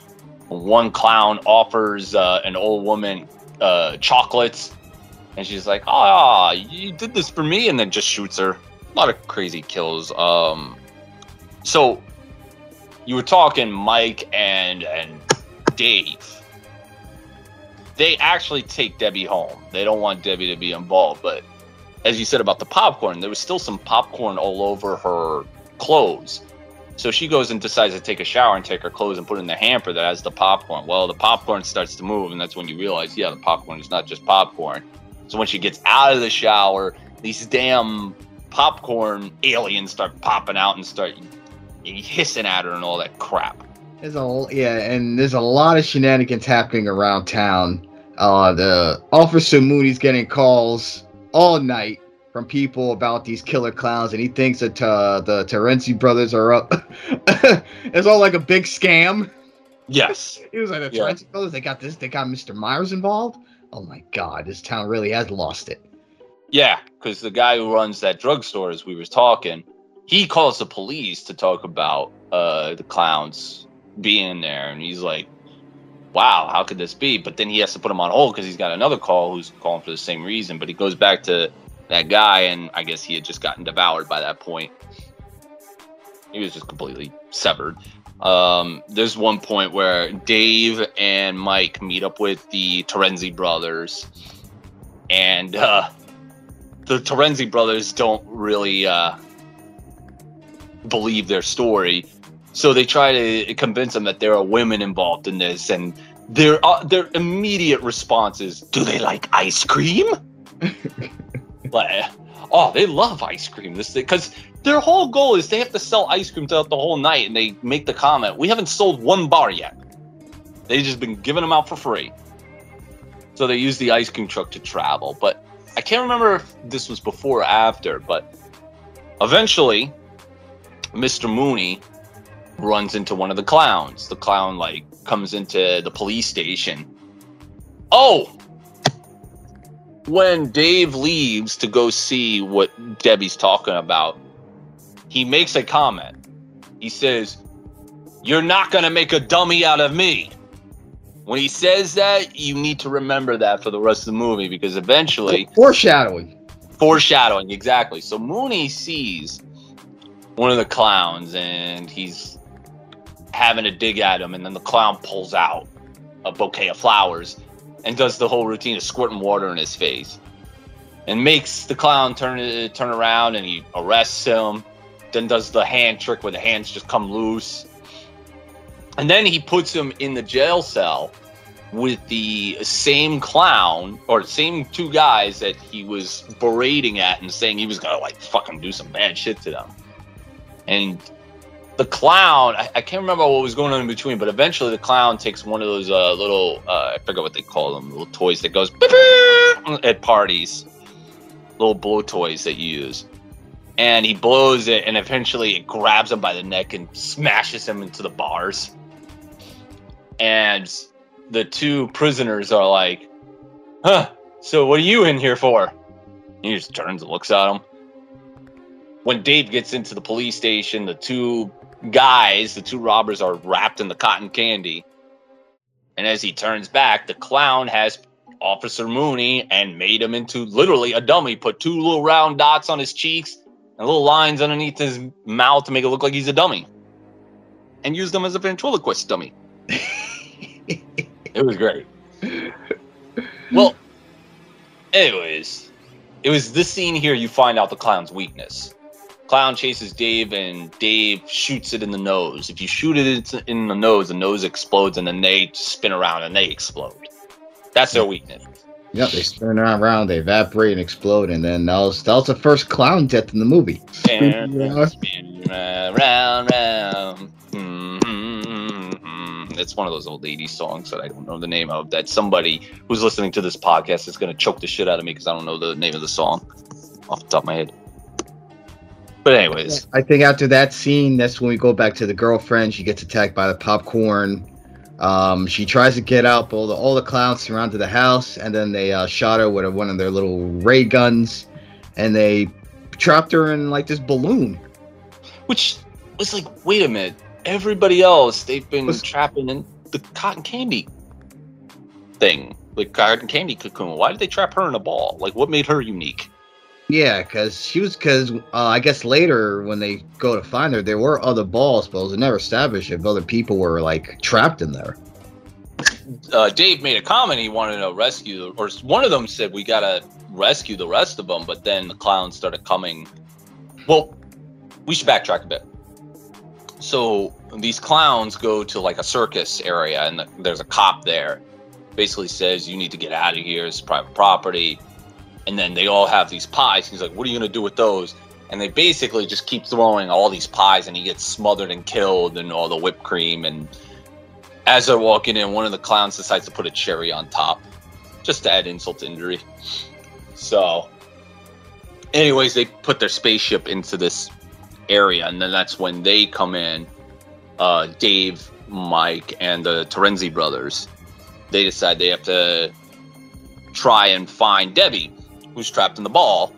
One clown offers uh, an old woman uh, chocolates, and she's like, "Ah, you did this for me," and then just shoots her. A lot of crazy kills. Um, so you were talking Mike and and Dave. They actually take Debbie home. They don't want Debbie to be involved, but as you said about the popcorn, there was still some popcorn all over her clothes. So she goes and decides to take a shower and take her clothes and put in the hamper that has the popcorn. Well, the popcorn starts to move, and that's when you realize, yeah, the popcorn is not just popcorn. So when she gets out of the shower, these damn popcorn aliens start popping out and start hissing at her and all that crap. There's a yeah, and there's a lot of shenanigans happening around town. Uh, the officer Mooney's getting calls all night from people about these killer clowns, and he thinks that uh, the Terenzi brothers are up. it's all like a big scam. Yes. He was like the Yeah. Terenzi brothers. They got this. They got Mr. Myers involved. Oh my God, this town really has lost it. Yeah, because the guy who runs that drugstore, as we were talking, he calls the police to talk about uh, the clowns being there, and he's like, "Wow, how could this be?" But then he has to put him on hold because he's got another call who's calling for the same reason. But he goes back to that guy, and I guess he had just gotten devoured by that point. He was just completely severed. Um, there's one point where Dave and Mike meet up with the Terenzi brothers, and uh, the Terenzi brothers don't really uh, believe their story, so they try to convince them that there are women involved in this, and their uh, their immediate response is, "Do they like ice cream?" like, oh, they love ice cream. This because their whole goal is they have to sell ice cream throughout the whole night, and they make the comment, "We haven't sold one bar yet. They've just been giving them out for free." So they use the ice cream truck to travel, but I can't remember if this was before or after, but eventually, Mr. Mooney runs into one of the clowns. The clown like comes into the police station. Oh, when Dave leaves to go see what Debbie's talking about, he makes a comment. He says, "You're not gonna make a dummy out of me." When he says that, you need to remember that for the rest of the movie because eventually Foreshadowing. foreshadowing exactly so mooney sees one of the clowns and he's having a dig at him and then the clown pulls out a bouquet of flowers and does the whole routine of squirting water in his face and makes the clown turn turn around and he arrests him then does the hand trick where the hands just come loose and then he puts him in the jail cell with the same clown or same two guys that he was berating at and saying he was gonna like fucking do some bad shit to them. And the clown, I, I can't remember what was going on in between, but eventually the clown takes one of those uh, little, uh, I forget what they call them, little toys that goes at parties, little blow toys that you use. And he blows it, and eventually it grabs him by the neck and smashes him into the bars. And the two prisoners are like, huh, so what are you in here for? He just turns and looks at him. When Dave gets into the police station, the two guys, the two robbers, are wrapped in the cotton candy. And as he turns back, the clown has Officer Mooney and made him into literally a dummy, put two little round dots on his cheeks and little lines underneath his mouth to make it look like he's a dummy. And used them as a ventriloquist dummy. It was great. Well, anyways, it was this scene here you find out the clown's weakness. Clown chases Dave, and Dave shoots it in the nose. If you shoot it in- the nose, the nose explodes, and then they spin around and they explode. That's their weakness. Yep, they spin around, they evaporate and explode, and then that was that was the first clown death in the movie. Yeah. spin round, round. Mm-hmm. It's one of those old 80s songs that I don't know the name of. That somebody who's listening to this podcast is going to choke the shit out of me because I don't know the name of the song off the top of my head. But anyways, I think after that scene, that's when we go back to the girlfriend. She gets attacked by the popcorn. Um, she tries to get out, but all the, all the clowns surrounded the house, and then they uh, shot her with one of their little ray guns, and they trapped her in like this balloon. which was like, wait a minute. Everybody else, they've been Was- trapping in the cotton candy thing, like cotton candy cocoon. Why did they trap her in a ball? Like, what made her unique? Yeah, because she was because uh, I guess later when they go to find her, there were other balls, but it was never established if other people were like trapped in there. uh, Dave made a comment. He wanted to rescue, or one of them said we gotta rescue the rest of them. But then the clowns started coming. Well, we should backtrack a bit. So these clowns go to like a circus area, and the, there's a cop there. Basically says you need to get out of here. It's private property. And then they all have these pies. He's like, "What are you gonna do with those?" And they basically just keep throwing all these pies, and he gets smothered and killed, and all the whipped cream and as they're walking in, one of the clowns decides to put a cherry on top, just to add insult to injury. So, anyways, they put their spaceship into this area, and then that's when they come in. Uh, Dave, Mike, and the Terenzi brothers. They decide they have to try and find Debbie, who's trapped in the ball,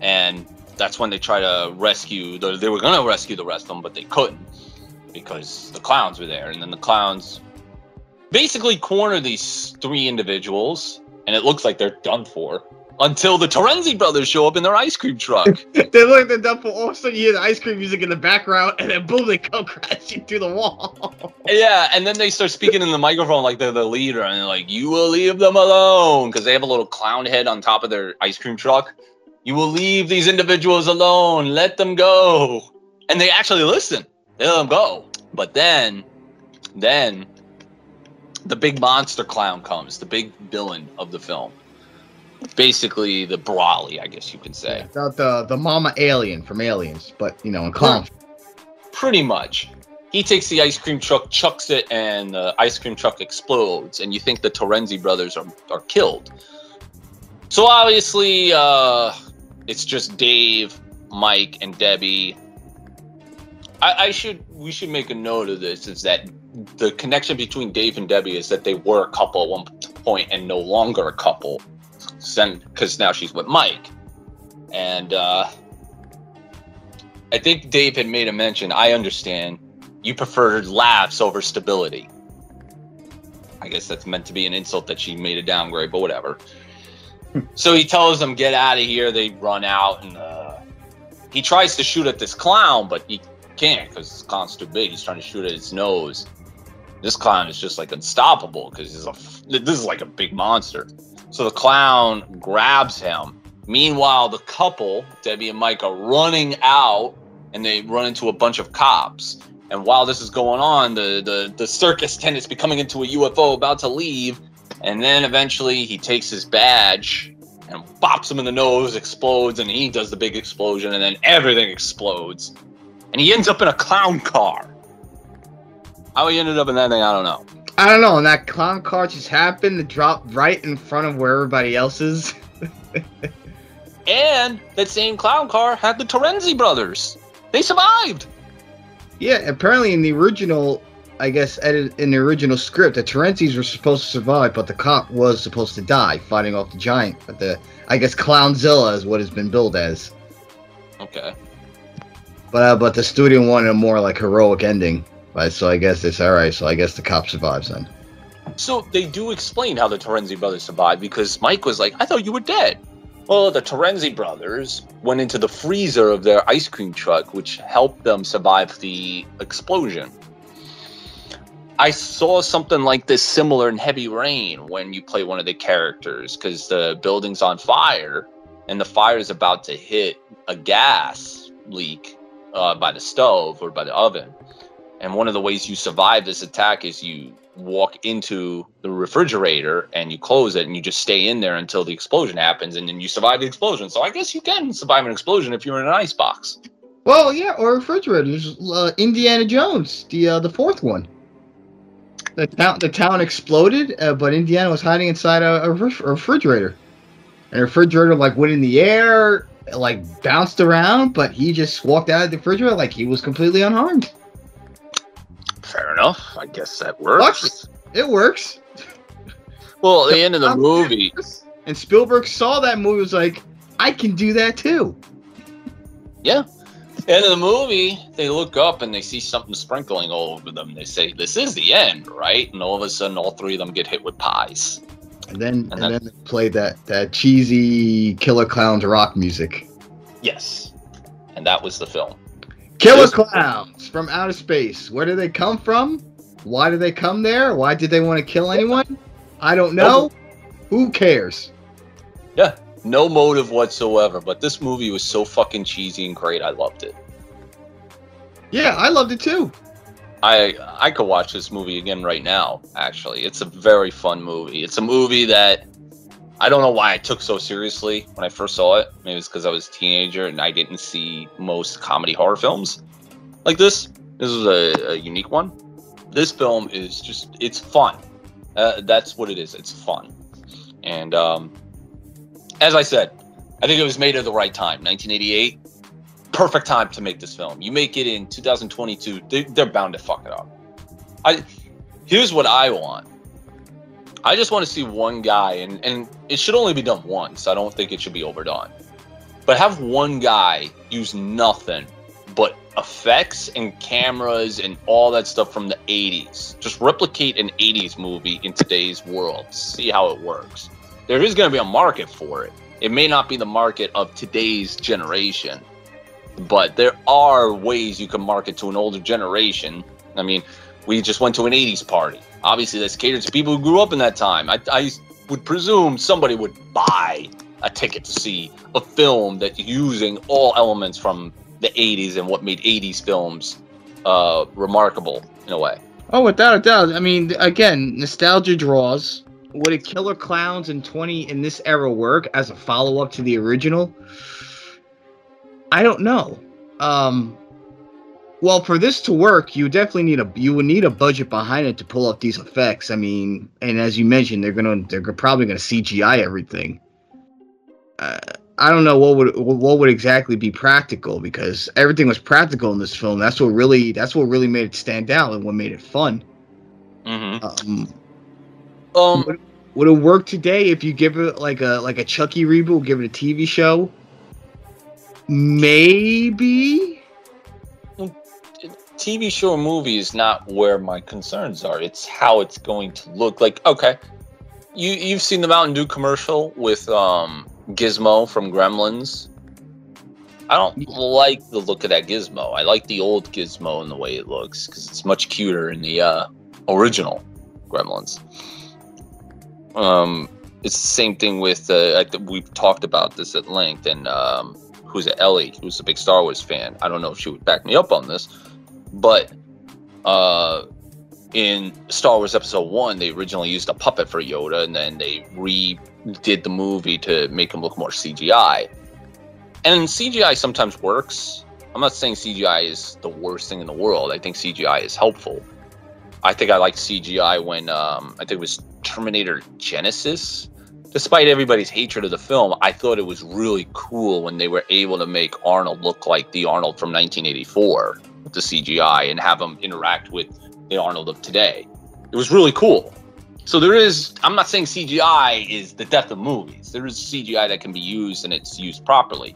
and that's when they try to rescue. The, they were gonna rescue the rest of them, but they couldn't because the clowns were there, and then the clowns basically corner these three individuals, and it looks like they're done for until the Terenzi brothers show up in their ice cream truck. they look like they're done for all of a sudden you hear the ice cream music in the background, and then boom, they come crashing through the wall. yeah, and then they start speaking in the microphone like they're the leader, and they're like, "You will leave them alone," because they have a little clown head on top of their ice cream truck. You will leave these individuals alone. Let them go, and they actually listen. They let them go, but then, then, the big monster clown comes, the big villain of the film. Basically, the Brawley, I guess you can say. the, the the mama alien from Aliens, but you know, in clown. Pretty much. He takes the ice cream truck, chucks it, and the ice cream truck explodes, and you think the Terenzi brothers are, are killed. So obviously, uh, it's just Dave, Mike, and Debbie. I, I should we should make a note of this is that the connection between Dave and Debbie is that they were a couple at one point and no longer a couple, because now she's with Mike, and uh, I think Dave had made a mention. I understand you preferred laughs over stability. I guess that's meant to be an insult that she made a downgrade, but whatever. so he tells them, "Get out of here." They run out, and uh, he tries to shoot at this clown, but he can't because this clown's too big. He's trying to shoot at his nose. This clown is just like unstoppable because he's a. f- This is like a big monster. So the clown grabs him. Meanwhile, the couple, Debbie and Mike, are running out and they run into a bunch of cops. And while this is going on, the, the, the circus tent is becoming into a UFO about to leave. And then eventually he takes his badge and bops him in the nose, explodes, and he does the big explosion, and then everything explodes. And he ends up in a clown car. How he ended up in that thing, I don't know. I don't know, and that clown car just happened to drop right in front of where everybody else is. And that same clown car had the Terenzi brothers. They survived. Yeah, apparently in the original, I guess, edit in the original script, the Terenzis were supposed to survive, but the cop was supposed to die fighting off the giant. But the, I guess, Klownzilla is what it's been billed as. Okay. But uh, but the studio wanted a more like heroic ending. Right, so I guess it's all right. So I guess the cop survives then. So they do explain how the Terenzi brothers survived because Mike was like, I thought you were dead. Well, the Terenzi brothers went into the freezer of their ice cream truck, which helped them survive the explosion. I saw something like this similar in Heavy Rain when you play one of the characters because the building's on fire and the fire is about to hit a gas leak uh, by the stove or by the oven. And one of the ways you survive this attack is you walk into the refrigerator and you close it and you just stay in there until the explosion happens and then you survive the explosion. So I guess you can survive an explosion if you're in an ice box. Well, yeah, or refrigerators. Uh, Indiana Jones, the uh, the fourth one. The town the town exploded, uh, but Indiana was hiding inside a, a, ref- a refrigerator. And the refrigerator like went in the air, like bounced around, but he just walked out of the refrigerator like he was completely unharmed. Fair enough. I guess that works. It works. Well, at the end of the movie, And Spielberg saw that movie was like, I can do that too. yeah. End of the movie, they look up and they see something sprinkling all over them. They say, "This is the end, right?" And all of a sudden, all three of them get hit with pies. And then and, And then that- they played that that cheesy Killer Klowns rock music. Yes, and that was the film. Killer. Clowns from outer space. Where do they come from? Why did they come there? Why did they want to kill anyone? I don't know. Who cares? Yeah, no motive whatsoever. But this movie was so fucking cheesy and great. I loved it. Yeah, I loved it too. I I could watch this movie again right now. Actually, it's a very fun movie. It's a movie that I don't know why I took so seriously when I first saw it. Maybe it's because I was a teenager and I didn't see most comedy horror films like this. This was a, a unique one. This film is just it's fun. Uh, that's what it is. It's fun, and um, as I said, I think it was made at the right time. 1988 perfect time to make this film. You make it in 2022, they, they're bound to fuck it up. I here's what I want. I just want to see one guy, and and it should only be done once. I don't think it should be overdone. But have one guy use nothing but effects and cameras and all that stuff from the 80s. Just replicate an 80s movie in today's world. See how it works. There is going to be a market for it. It may not be the market of today's generation, but there are ways you can market to an older generation. I mean, we just went to an 80s party. Obviously, that's catered to people who grew up in that time. I, I would presume somebody would buy a ticket to see a film that's using all elements from the 80s and what made 80s films uh, remarkable in a way. Oh, without a doubt. I mean, again, nostalgia draws. Would a Killer Klowns in 20 in this era work as a follow up to the original? I don't know. Um, well, for this to work, you definitely need a you would need a budget behind it to pull off these effects. I mean, and as you mentioned, they're gonna they're probably gonna CGI everything. Uh, I don't know what would what would exactly be practical because everything was practical in this film. That's what really that's what really made it stand out and what made it fun. Mm-hmm. Um, Um, would it work today if you give it like a like a Chucky reboot, give it a TV show? Maybe. TV show or movie is not where my concerns are. It's how it's going to look. Like, okay, you you've seen the Mountain Dew commercial with um Gizmo from Gremlins. I don't like the look of that Gizmo. I like the old Gizmo and the way it looks because it's much cuter in the uh, original Gremlins. Um, it's the same thing with uh, we've talked about this at length, and um, who's it? Ellie, who's a big Star Wars fan. I don't know if she would back me up on this, but uh, in Star Wars Episode One, they originally used a puppet for Yoda, and then they redid the movie to make him look more CGI. And CGI sometimes works. I'm not saying CGI is the worst thing in the world. I think CGI is helpful. I think I liked CGI when um, I think it was Terminator Genisys. Despite everybody's hatred of the film, I thought it was really cool when they were able to make Arnold look like the Arnold from 1984 with the CGI and have them interact with the Arnold of today. It was really cool. So there is. I'm not saying CGI is the death of movies. There is CGI that can be used and it's used properly.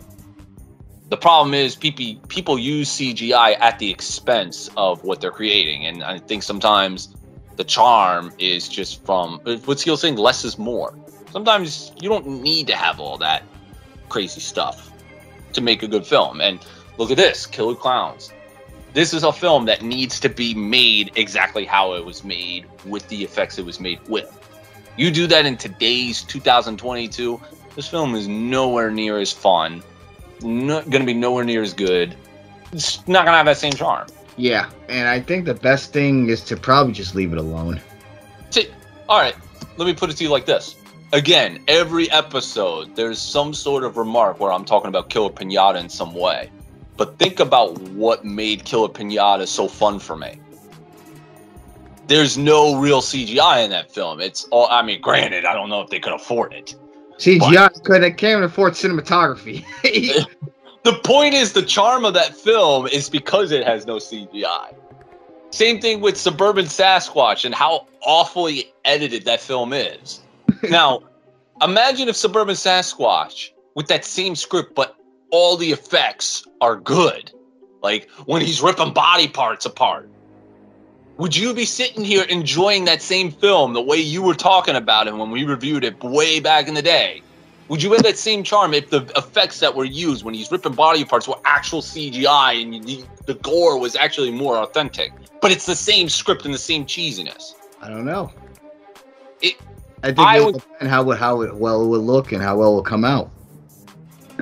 The problem is people people use CGI at the expense of what they're creating, and I think sometimes the charm is just from what's Heel saying, less is more. Sometimes you don't need to have all that crazy stuff to make a good film. And look at this, Killer Klowns. This is a film that needs to be made exactly how it was made with the effects it was made with. You do that in today's 2022, this film is nowhere near as fun, not going to be nowhere near as good. It's not going to have that same charm. Yeah, and I think the best thing is to probably just leave it alone. See, all right, let me put it to you like this. Again, every episode, there's some sort of remark where I'm talking about Killer Pinata in some way. But think about what made Killer Pinata so fun for me. There's no real CGI in that film. It's all, I mean, granted, I don't know if they could afford it. CGI could can't afford cinematography. the point is, the charm of that film is because it has no CGI. Same thing with Suburban Sasquatch and how awfully edited that film is. now, imagine if Suburban Sasquatch, with that same script, but all the effects are good. Like when he's ripping body parts apart. Would you be sitting here enjoying that same film the way you were talking about it when we reviewed it way back in the day? Would you have that same charm if the effects that were used when he's ripping body parts were actual CGI and you, the gore was actually more authentic? But it's the same script and the same cheesiness. I don't know. It. I think I it would- depend how how it well it would look and how well it would come out,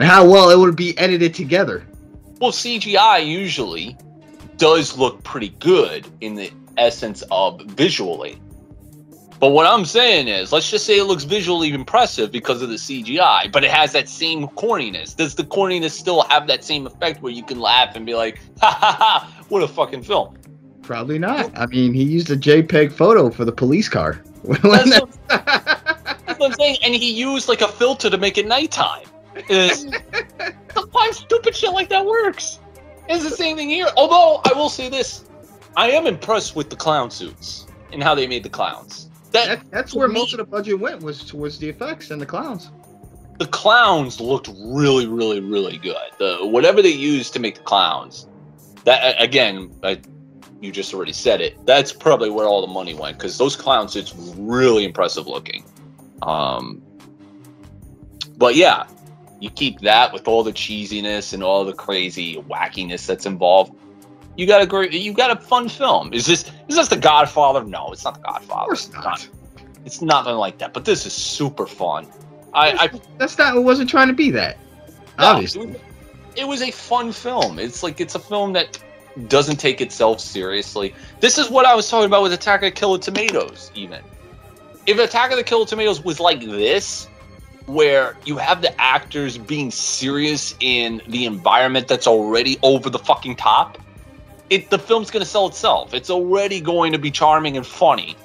and how well it would be edited together. Well, CGI usually does look pretty good in the essence of visually. But what I'm saying is, let's just say it looks visually impressive because of the CGI, but it has that same corniness. Does the corniness still have that same effect where you can laugh and be like, ha ha ha, what a fucking film? Probably not. I mean, he used a JPEG photo for the police car. That's what, that's what I'm saying. And he used like a filter to make it nighttime. Is sometimes stupid shit like that works. It's the same thing here. Although I will say this, I am impressed with the clown suits and how they made the clowns. That that, that's where most of the budget went was towards the effects and the clowns. the clowns looked really, really, really good. The whatever they used to make the clowns, that again, I, you just already said it. That's probably where all the money went because those clown suits were really impressive looking. Um, but yeah, you keep that with all the cheesiness and all the crazy wackiness that's involved. You got a great, you got a fun film. Is this is this the Godfather? No, it's not the Godfather. Of course It's not. It's nothing like that. But this is super fun. I, I That's not. It wasn't trying to be that. no, Obviously. It was, it was a fun film. It's like it's a film that doesn't take itself seriously. This is what I was talking about with Attack of the Killer Tomatoes, even. If Attack of the Killer Tomatoes was like this, where you have the actors being serious in the environment that's already over the fucking top, it the film's gonna sell itself. It's already going to be charming and funny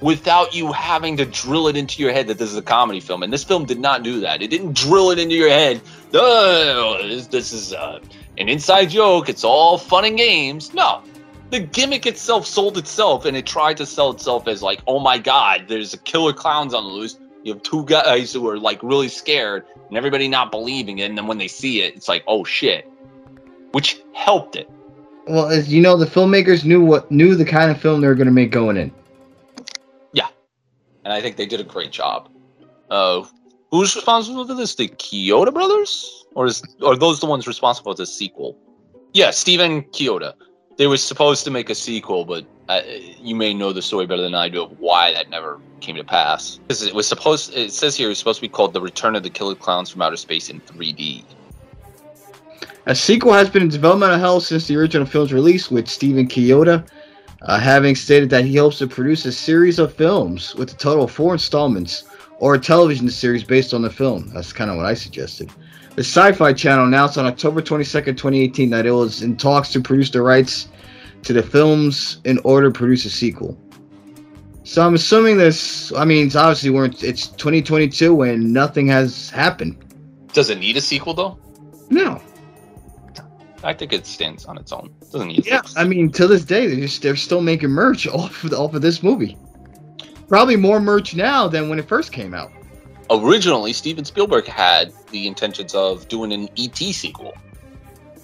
without you having to drill it into your head that this is a comedy film. And this film did not do that. It didn't drill it into your head. No, this, this is uh, an inside joke. It's all fun and games. No, the gimmick itself sold itself, and it tried to sell itself as like, oh my god, there's a killer clowns on the loose. You have two guys who are like really scared, and everybody not believing it. And then when they see it, it's like, oh shit, which helped it. Well, as you know, the filmmakers knew what knew the kind of film they were going to make going in. Yeah, and I think they did a great job. Uh, who's responsible for this? The Chiodo brothers, or is are those the ones responsible for the sequel? Yeah, Stephen Chiodo. They were supposed to make a sequel, but you may know the story better than I do of why that never came to pass. Because it was supposed. It says here it was supposed to be called "The Return of the Killer Klowns from Outer Space" in 3D. A sequel has been in developmental hell since the original film's release, with Stephen Chiodo uh, having stated that he hopes to produce a series of films with a total of four installments or a television series based on the film. That's kind of what I suggested. The Sci Fi Channel announced on October 22nd, 2018, that it was in talks to produce the rights to the films in order to produce a sequel. So I'm assuming this, I mean, it's obviously we're, it's 2022 and nothing has happened. Does it need a sequel though? No. I think it stands on its own. Doesn't need. Yeah. I mean, to this day, they're just they're still making merch off of, off of this movie. Probably more merch now than when it first came out. originally Steven Spielberg had the intentions of doing an ET sequel.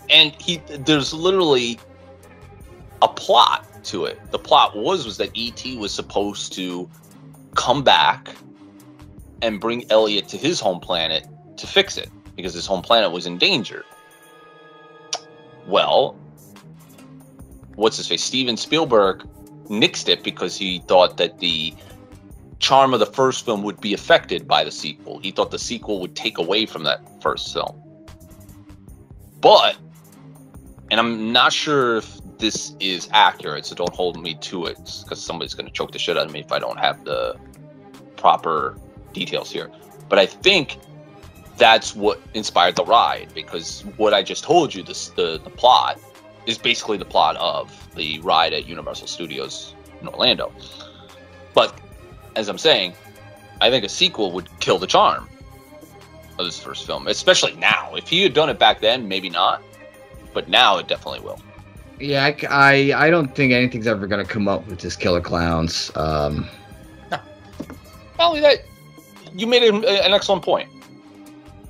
And he there's literally a plot to it. The plot was was that ET was supposed to come back and bring Elliot to his home planet to fix it because his home planet was in danger. Well, what's his face? Steven Spielberg nixed it because he thought that the charm of the first film would be affected by the sequel. He thought the sequel would take away from that first film. But, and I'm not sure if this is accurate, so don't hold me to it because somebody's going to choke the shit out of me if I don't have the proper details here. But I think that's what inspired the ride because what I just told you, this the the plot is basically the plot of the ride at Universal Studios in Orlando. But as I'm saying, I think a sequel would kill the charm of this first film, especially now. If he had done it back then, maybe not, but now it definitely will. Yeah, I, I, I don't think anything's ever gonna come up with this Killer Klowns. Um, Not only that, you made an an excellent point.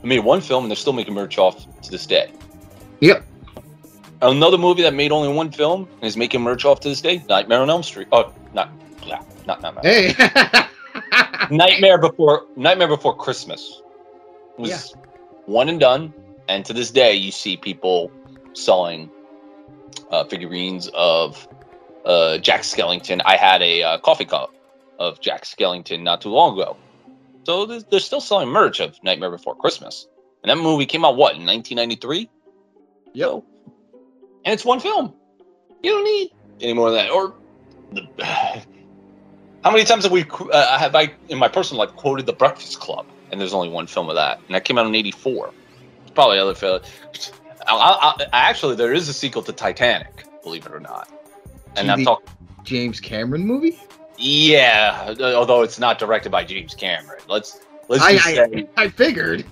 I made one film and they're still making merch off to this day. Yep. Another movie that made only one film and is making merch off to this day, Nightmare on Elm Street. Oh, not, yeah, not, not, not. hey. Nightmare Before Nightmare Before Christmas was Yeah. one and done, and to this day you see people selling uh, figurines of uh, Jack Skellington. I had a uh, coffee cup of Jack Skellington not too long ago, so they're, they're still selling merch of Nightmare Before Christmas. And that movie came out what in 1993? Yo, and it's one film. You don't need any more than that. Or the, how many times have we uh, have I in my personal life quoted The Breakfast Club? And there's only one film of that, and that came out in '84. Probably other film. I, I, actually, there is a sequel to Titanic, believe it or not. And I'm talking. James Cameron movie? Yeah, although it's not directed by James Cameron. Let's let's I, just I, say I figured.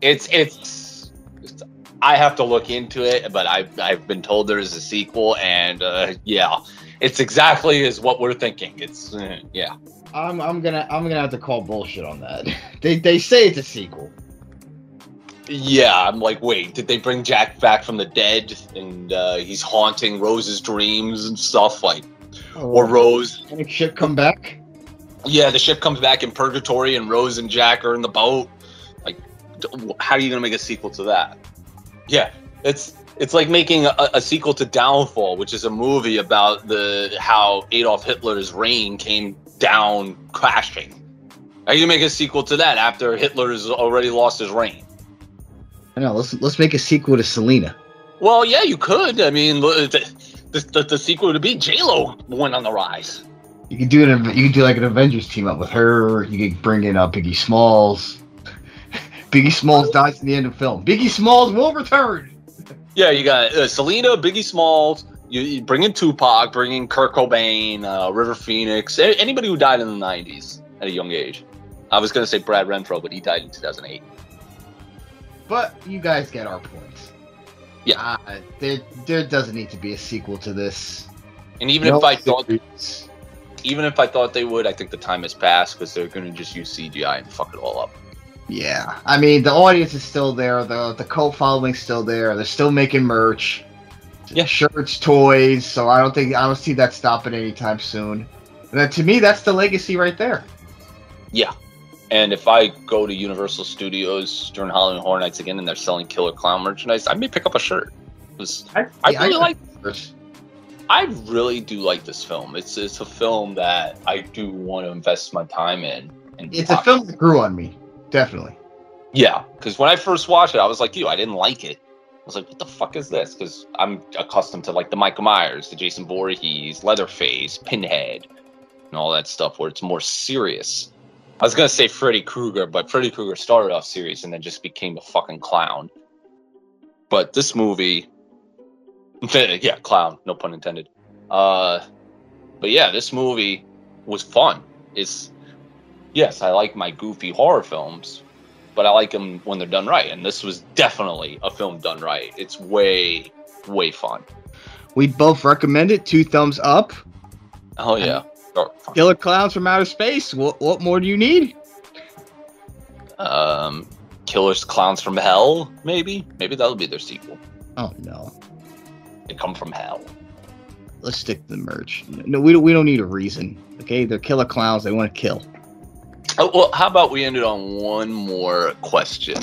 it's it's. it's- I have to look into it, but I've I've been told there is a sequel, and uh, yeah, it's exactly as what we're thinking. It's uh, yeah. I'm, I'm gonna I'm gonna have to call bullshit on that. They they say it's a sequel. Yeah, I'm like, wait, did they bring Jack back from the dead and uh, he's haunting Rose's dreams and stuff? Like, or Rose, Can the ship come back? yeah, the ship comes back in purgatory and Rose and Jack are in the boat. Like, how are you gonna make a sequel to that? Yeah, it's it's like making a, a sequel to Downfall, which is a movie about the how Adolf Hitler's reign came down crashing. How are you gonna make a sequel to that after Hitler's already lost his reign? I know. Let's let's make a sequel to Selena. Well, yeah, you could. I mean, the, the, the, the sequel would be J Lo went on the rise. You could do it. You could do like an Avengers team up with her. You could bring in uh, Biggie Smalls. Biggie Smalls dies in the end of film. Biggie Smalls will return. Yeah, you got uh, Selena, Biggie Smalls. You, you bring in Tupac, bring in Kurt Cobain, uh, River Phoenix, a- anybody who died in the '90s at a young age. I was gonna say Brad Renfro, but he died in 2008. But you guys get our points. Yeah. Uh, there there doesn't need to be a sequel to this. And even No if I thought, series. even if I thought they would, I think the time has passed because they're gonna just use CGI and fuck it all up. Yeah, I mean the audience is still there. The the cult following's still there. They're still making merch. Yeah. shirts, toys. So I don't think I don't see that stopping anytime soon. And to me, that's the legacy right there. Yeah. And if I go to Universal Studios during Halloween Horror Nights again and they're selling Killer Klown merchandise, I may pick up a shirt. 'Cause I Yeah, really like merch. I really do like this film. It's it's a film that I do want to invest my time in. And It's a film that grew on me, definitely. Yeah, because when I first watched it, I was like you. I didn't like it. I was like, what the fuck is this? Because I'm accustomed to like the Michael Myers, the Jason Voorhees, Leatherface, Pinhead, and all that stuff where it's more serious. I was gonna say Freddy Krueger, but Freddy Krueger started off serious and then just became a fucking clown. But this movie, yeah, clown, no pun intended. Uh, but yeah, this movie was fun. It's yes, I like my goofy horror films, but I like them when they're done right. And this was definitely a film done right. It's way, way fun. We both recommend it. Two thumbs up. Oh yeah. Killer Klowns from Outer Space. What what more do you need? Um, Killers Clowns from Hell, maybe. Maybe that'll be their sequel. Oh no. They come from hell. Let's stick to the merch. No, we don't. We don't need a reason. Okay, they're killer clowns. They want to kill. Oh, well, how about we end it on one more question?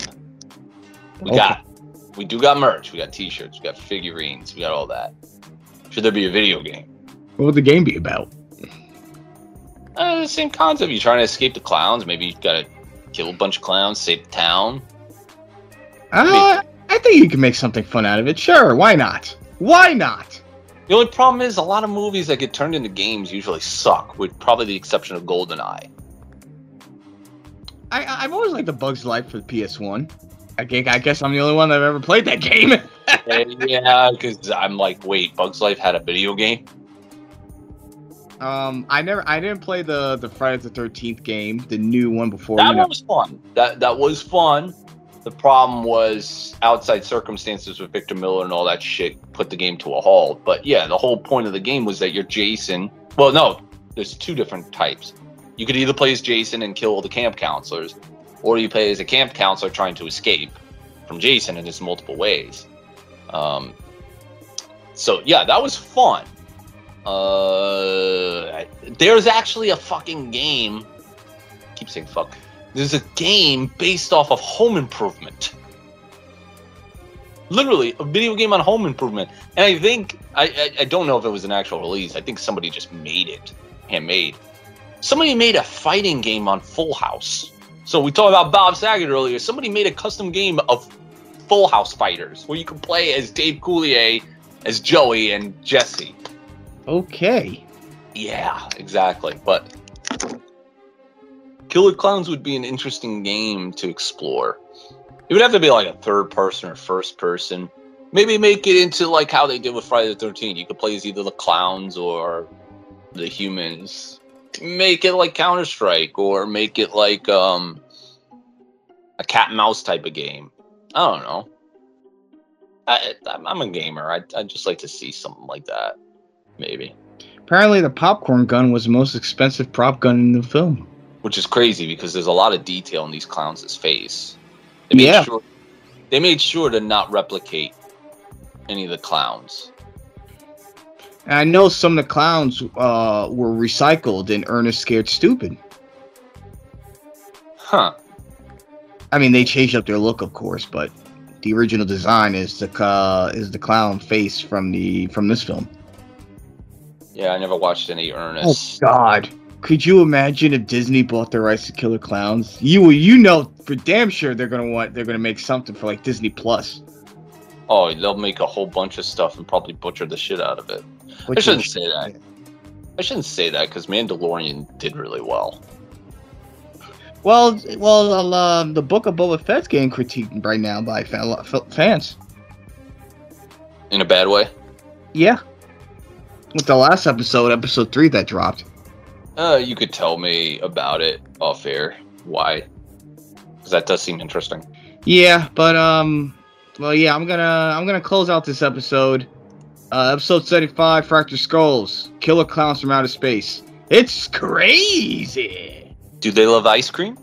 We Okay. got, we do got merch. We got T-shirts. We got figurines. We got all that. Should there be a video game? What would the game be about? Uh, the same concept. You're trying to escape the clowns. Maybe you've gotta kill a bunch of clowns, save the town. Uh, I think you can make something fun out of it. Sure, why not? Why not? The only problem is a lot of movies that get turned into games usually suck, with probably the exception of GoldenEye. I I've always liked the Bugs Life for the PS1. I guess, I guess I'm the only one that ever played that game. yeah, because I'm like, wait, Bugs Life had a video game. Um, I never I didn't play the the Friday the Thirteenth game, the new one before. That you know. one was fun. That that was fun. The problem was outside circumstances with Victor Miller and all that shit put the game to a halt. But yeah, the whole point of the game was that you're Jason. Well, no, there's two different types. You could either play as Jason and kill all the camp counselors, or you play as a camp counselor trying to escape from Jason, in there's multiple ways. Um, so yeah, that was fun. Uh, there's actually a fucking game. I keep saying fuck. There's a game based off of Home Improvement. Literally, a video game on Home Improvement, and I think I, I I don't know if it was an actual release. I think somebody just made it, handmade. Somebody made a fighting game on Full House. So we talked about Bob Saget earlier. Somebody made a custom game of Full House fighters where you can play as Dave Coulier, as Joey, and Jesse. Okay. Yeah, exactly. But Killer Klowns would be an interesting game to explore. It would have to be like a third person or first person. Maybe make it into like how they did with Friday the 13th. You could play as either the clowns or the humans. Make it like Counter Strike or make it like um a cat and mouse type of game. I don't know. I, I'm I'm a gamer. I I just like to see something like that. Maybe. Apparently, the popcorn gun was the most expensive prop gun in the film. which is crazy because there's a lot of detail in these clowns' face. They made Yeah. sure they made sure to not replicate any of the clowns. And I know some of the clowns uh, were recycled in Ernest Scared Stupid. Huh. I mean, they changed up their look, of course, but the original design is the uh, is the clown face from the from this film. Yeah, I never watched any Ernest. Oh God! Could you imagine if Disney bought the rights to Killer Klowns? You you know for damn sure they're gonna want they're gonna make something for like Disney Plus. Oh, they'll make a whole bunch of stuff and probably butcher the shit out of it. I shouldn't say that. I shouldn't say that because Mandalorian did really well. Well, well, uh, the Book of Boba Fett's getting critiqued right now by fa- fa- fans. In a bad way. Yeah. With the last episode, episode three, that dropped. Uh, you could tell me about it off air. Why? Because that does seem interesting. Yeah, but um, well, yeah, I'm gonna I'm gonna close out this episode. Uh, episode 75, Fractured Skulls, Killer Klowns from Outer Space. It's crazy. Do they love ice cream?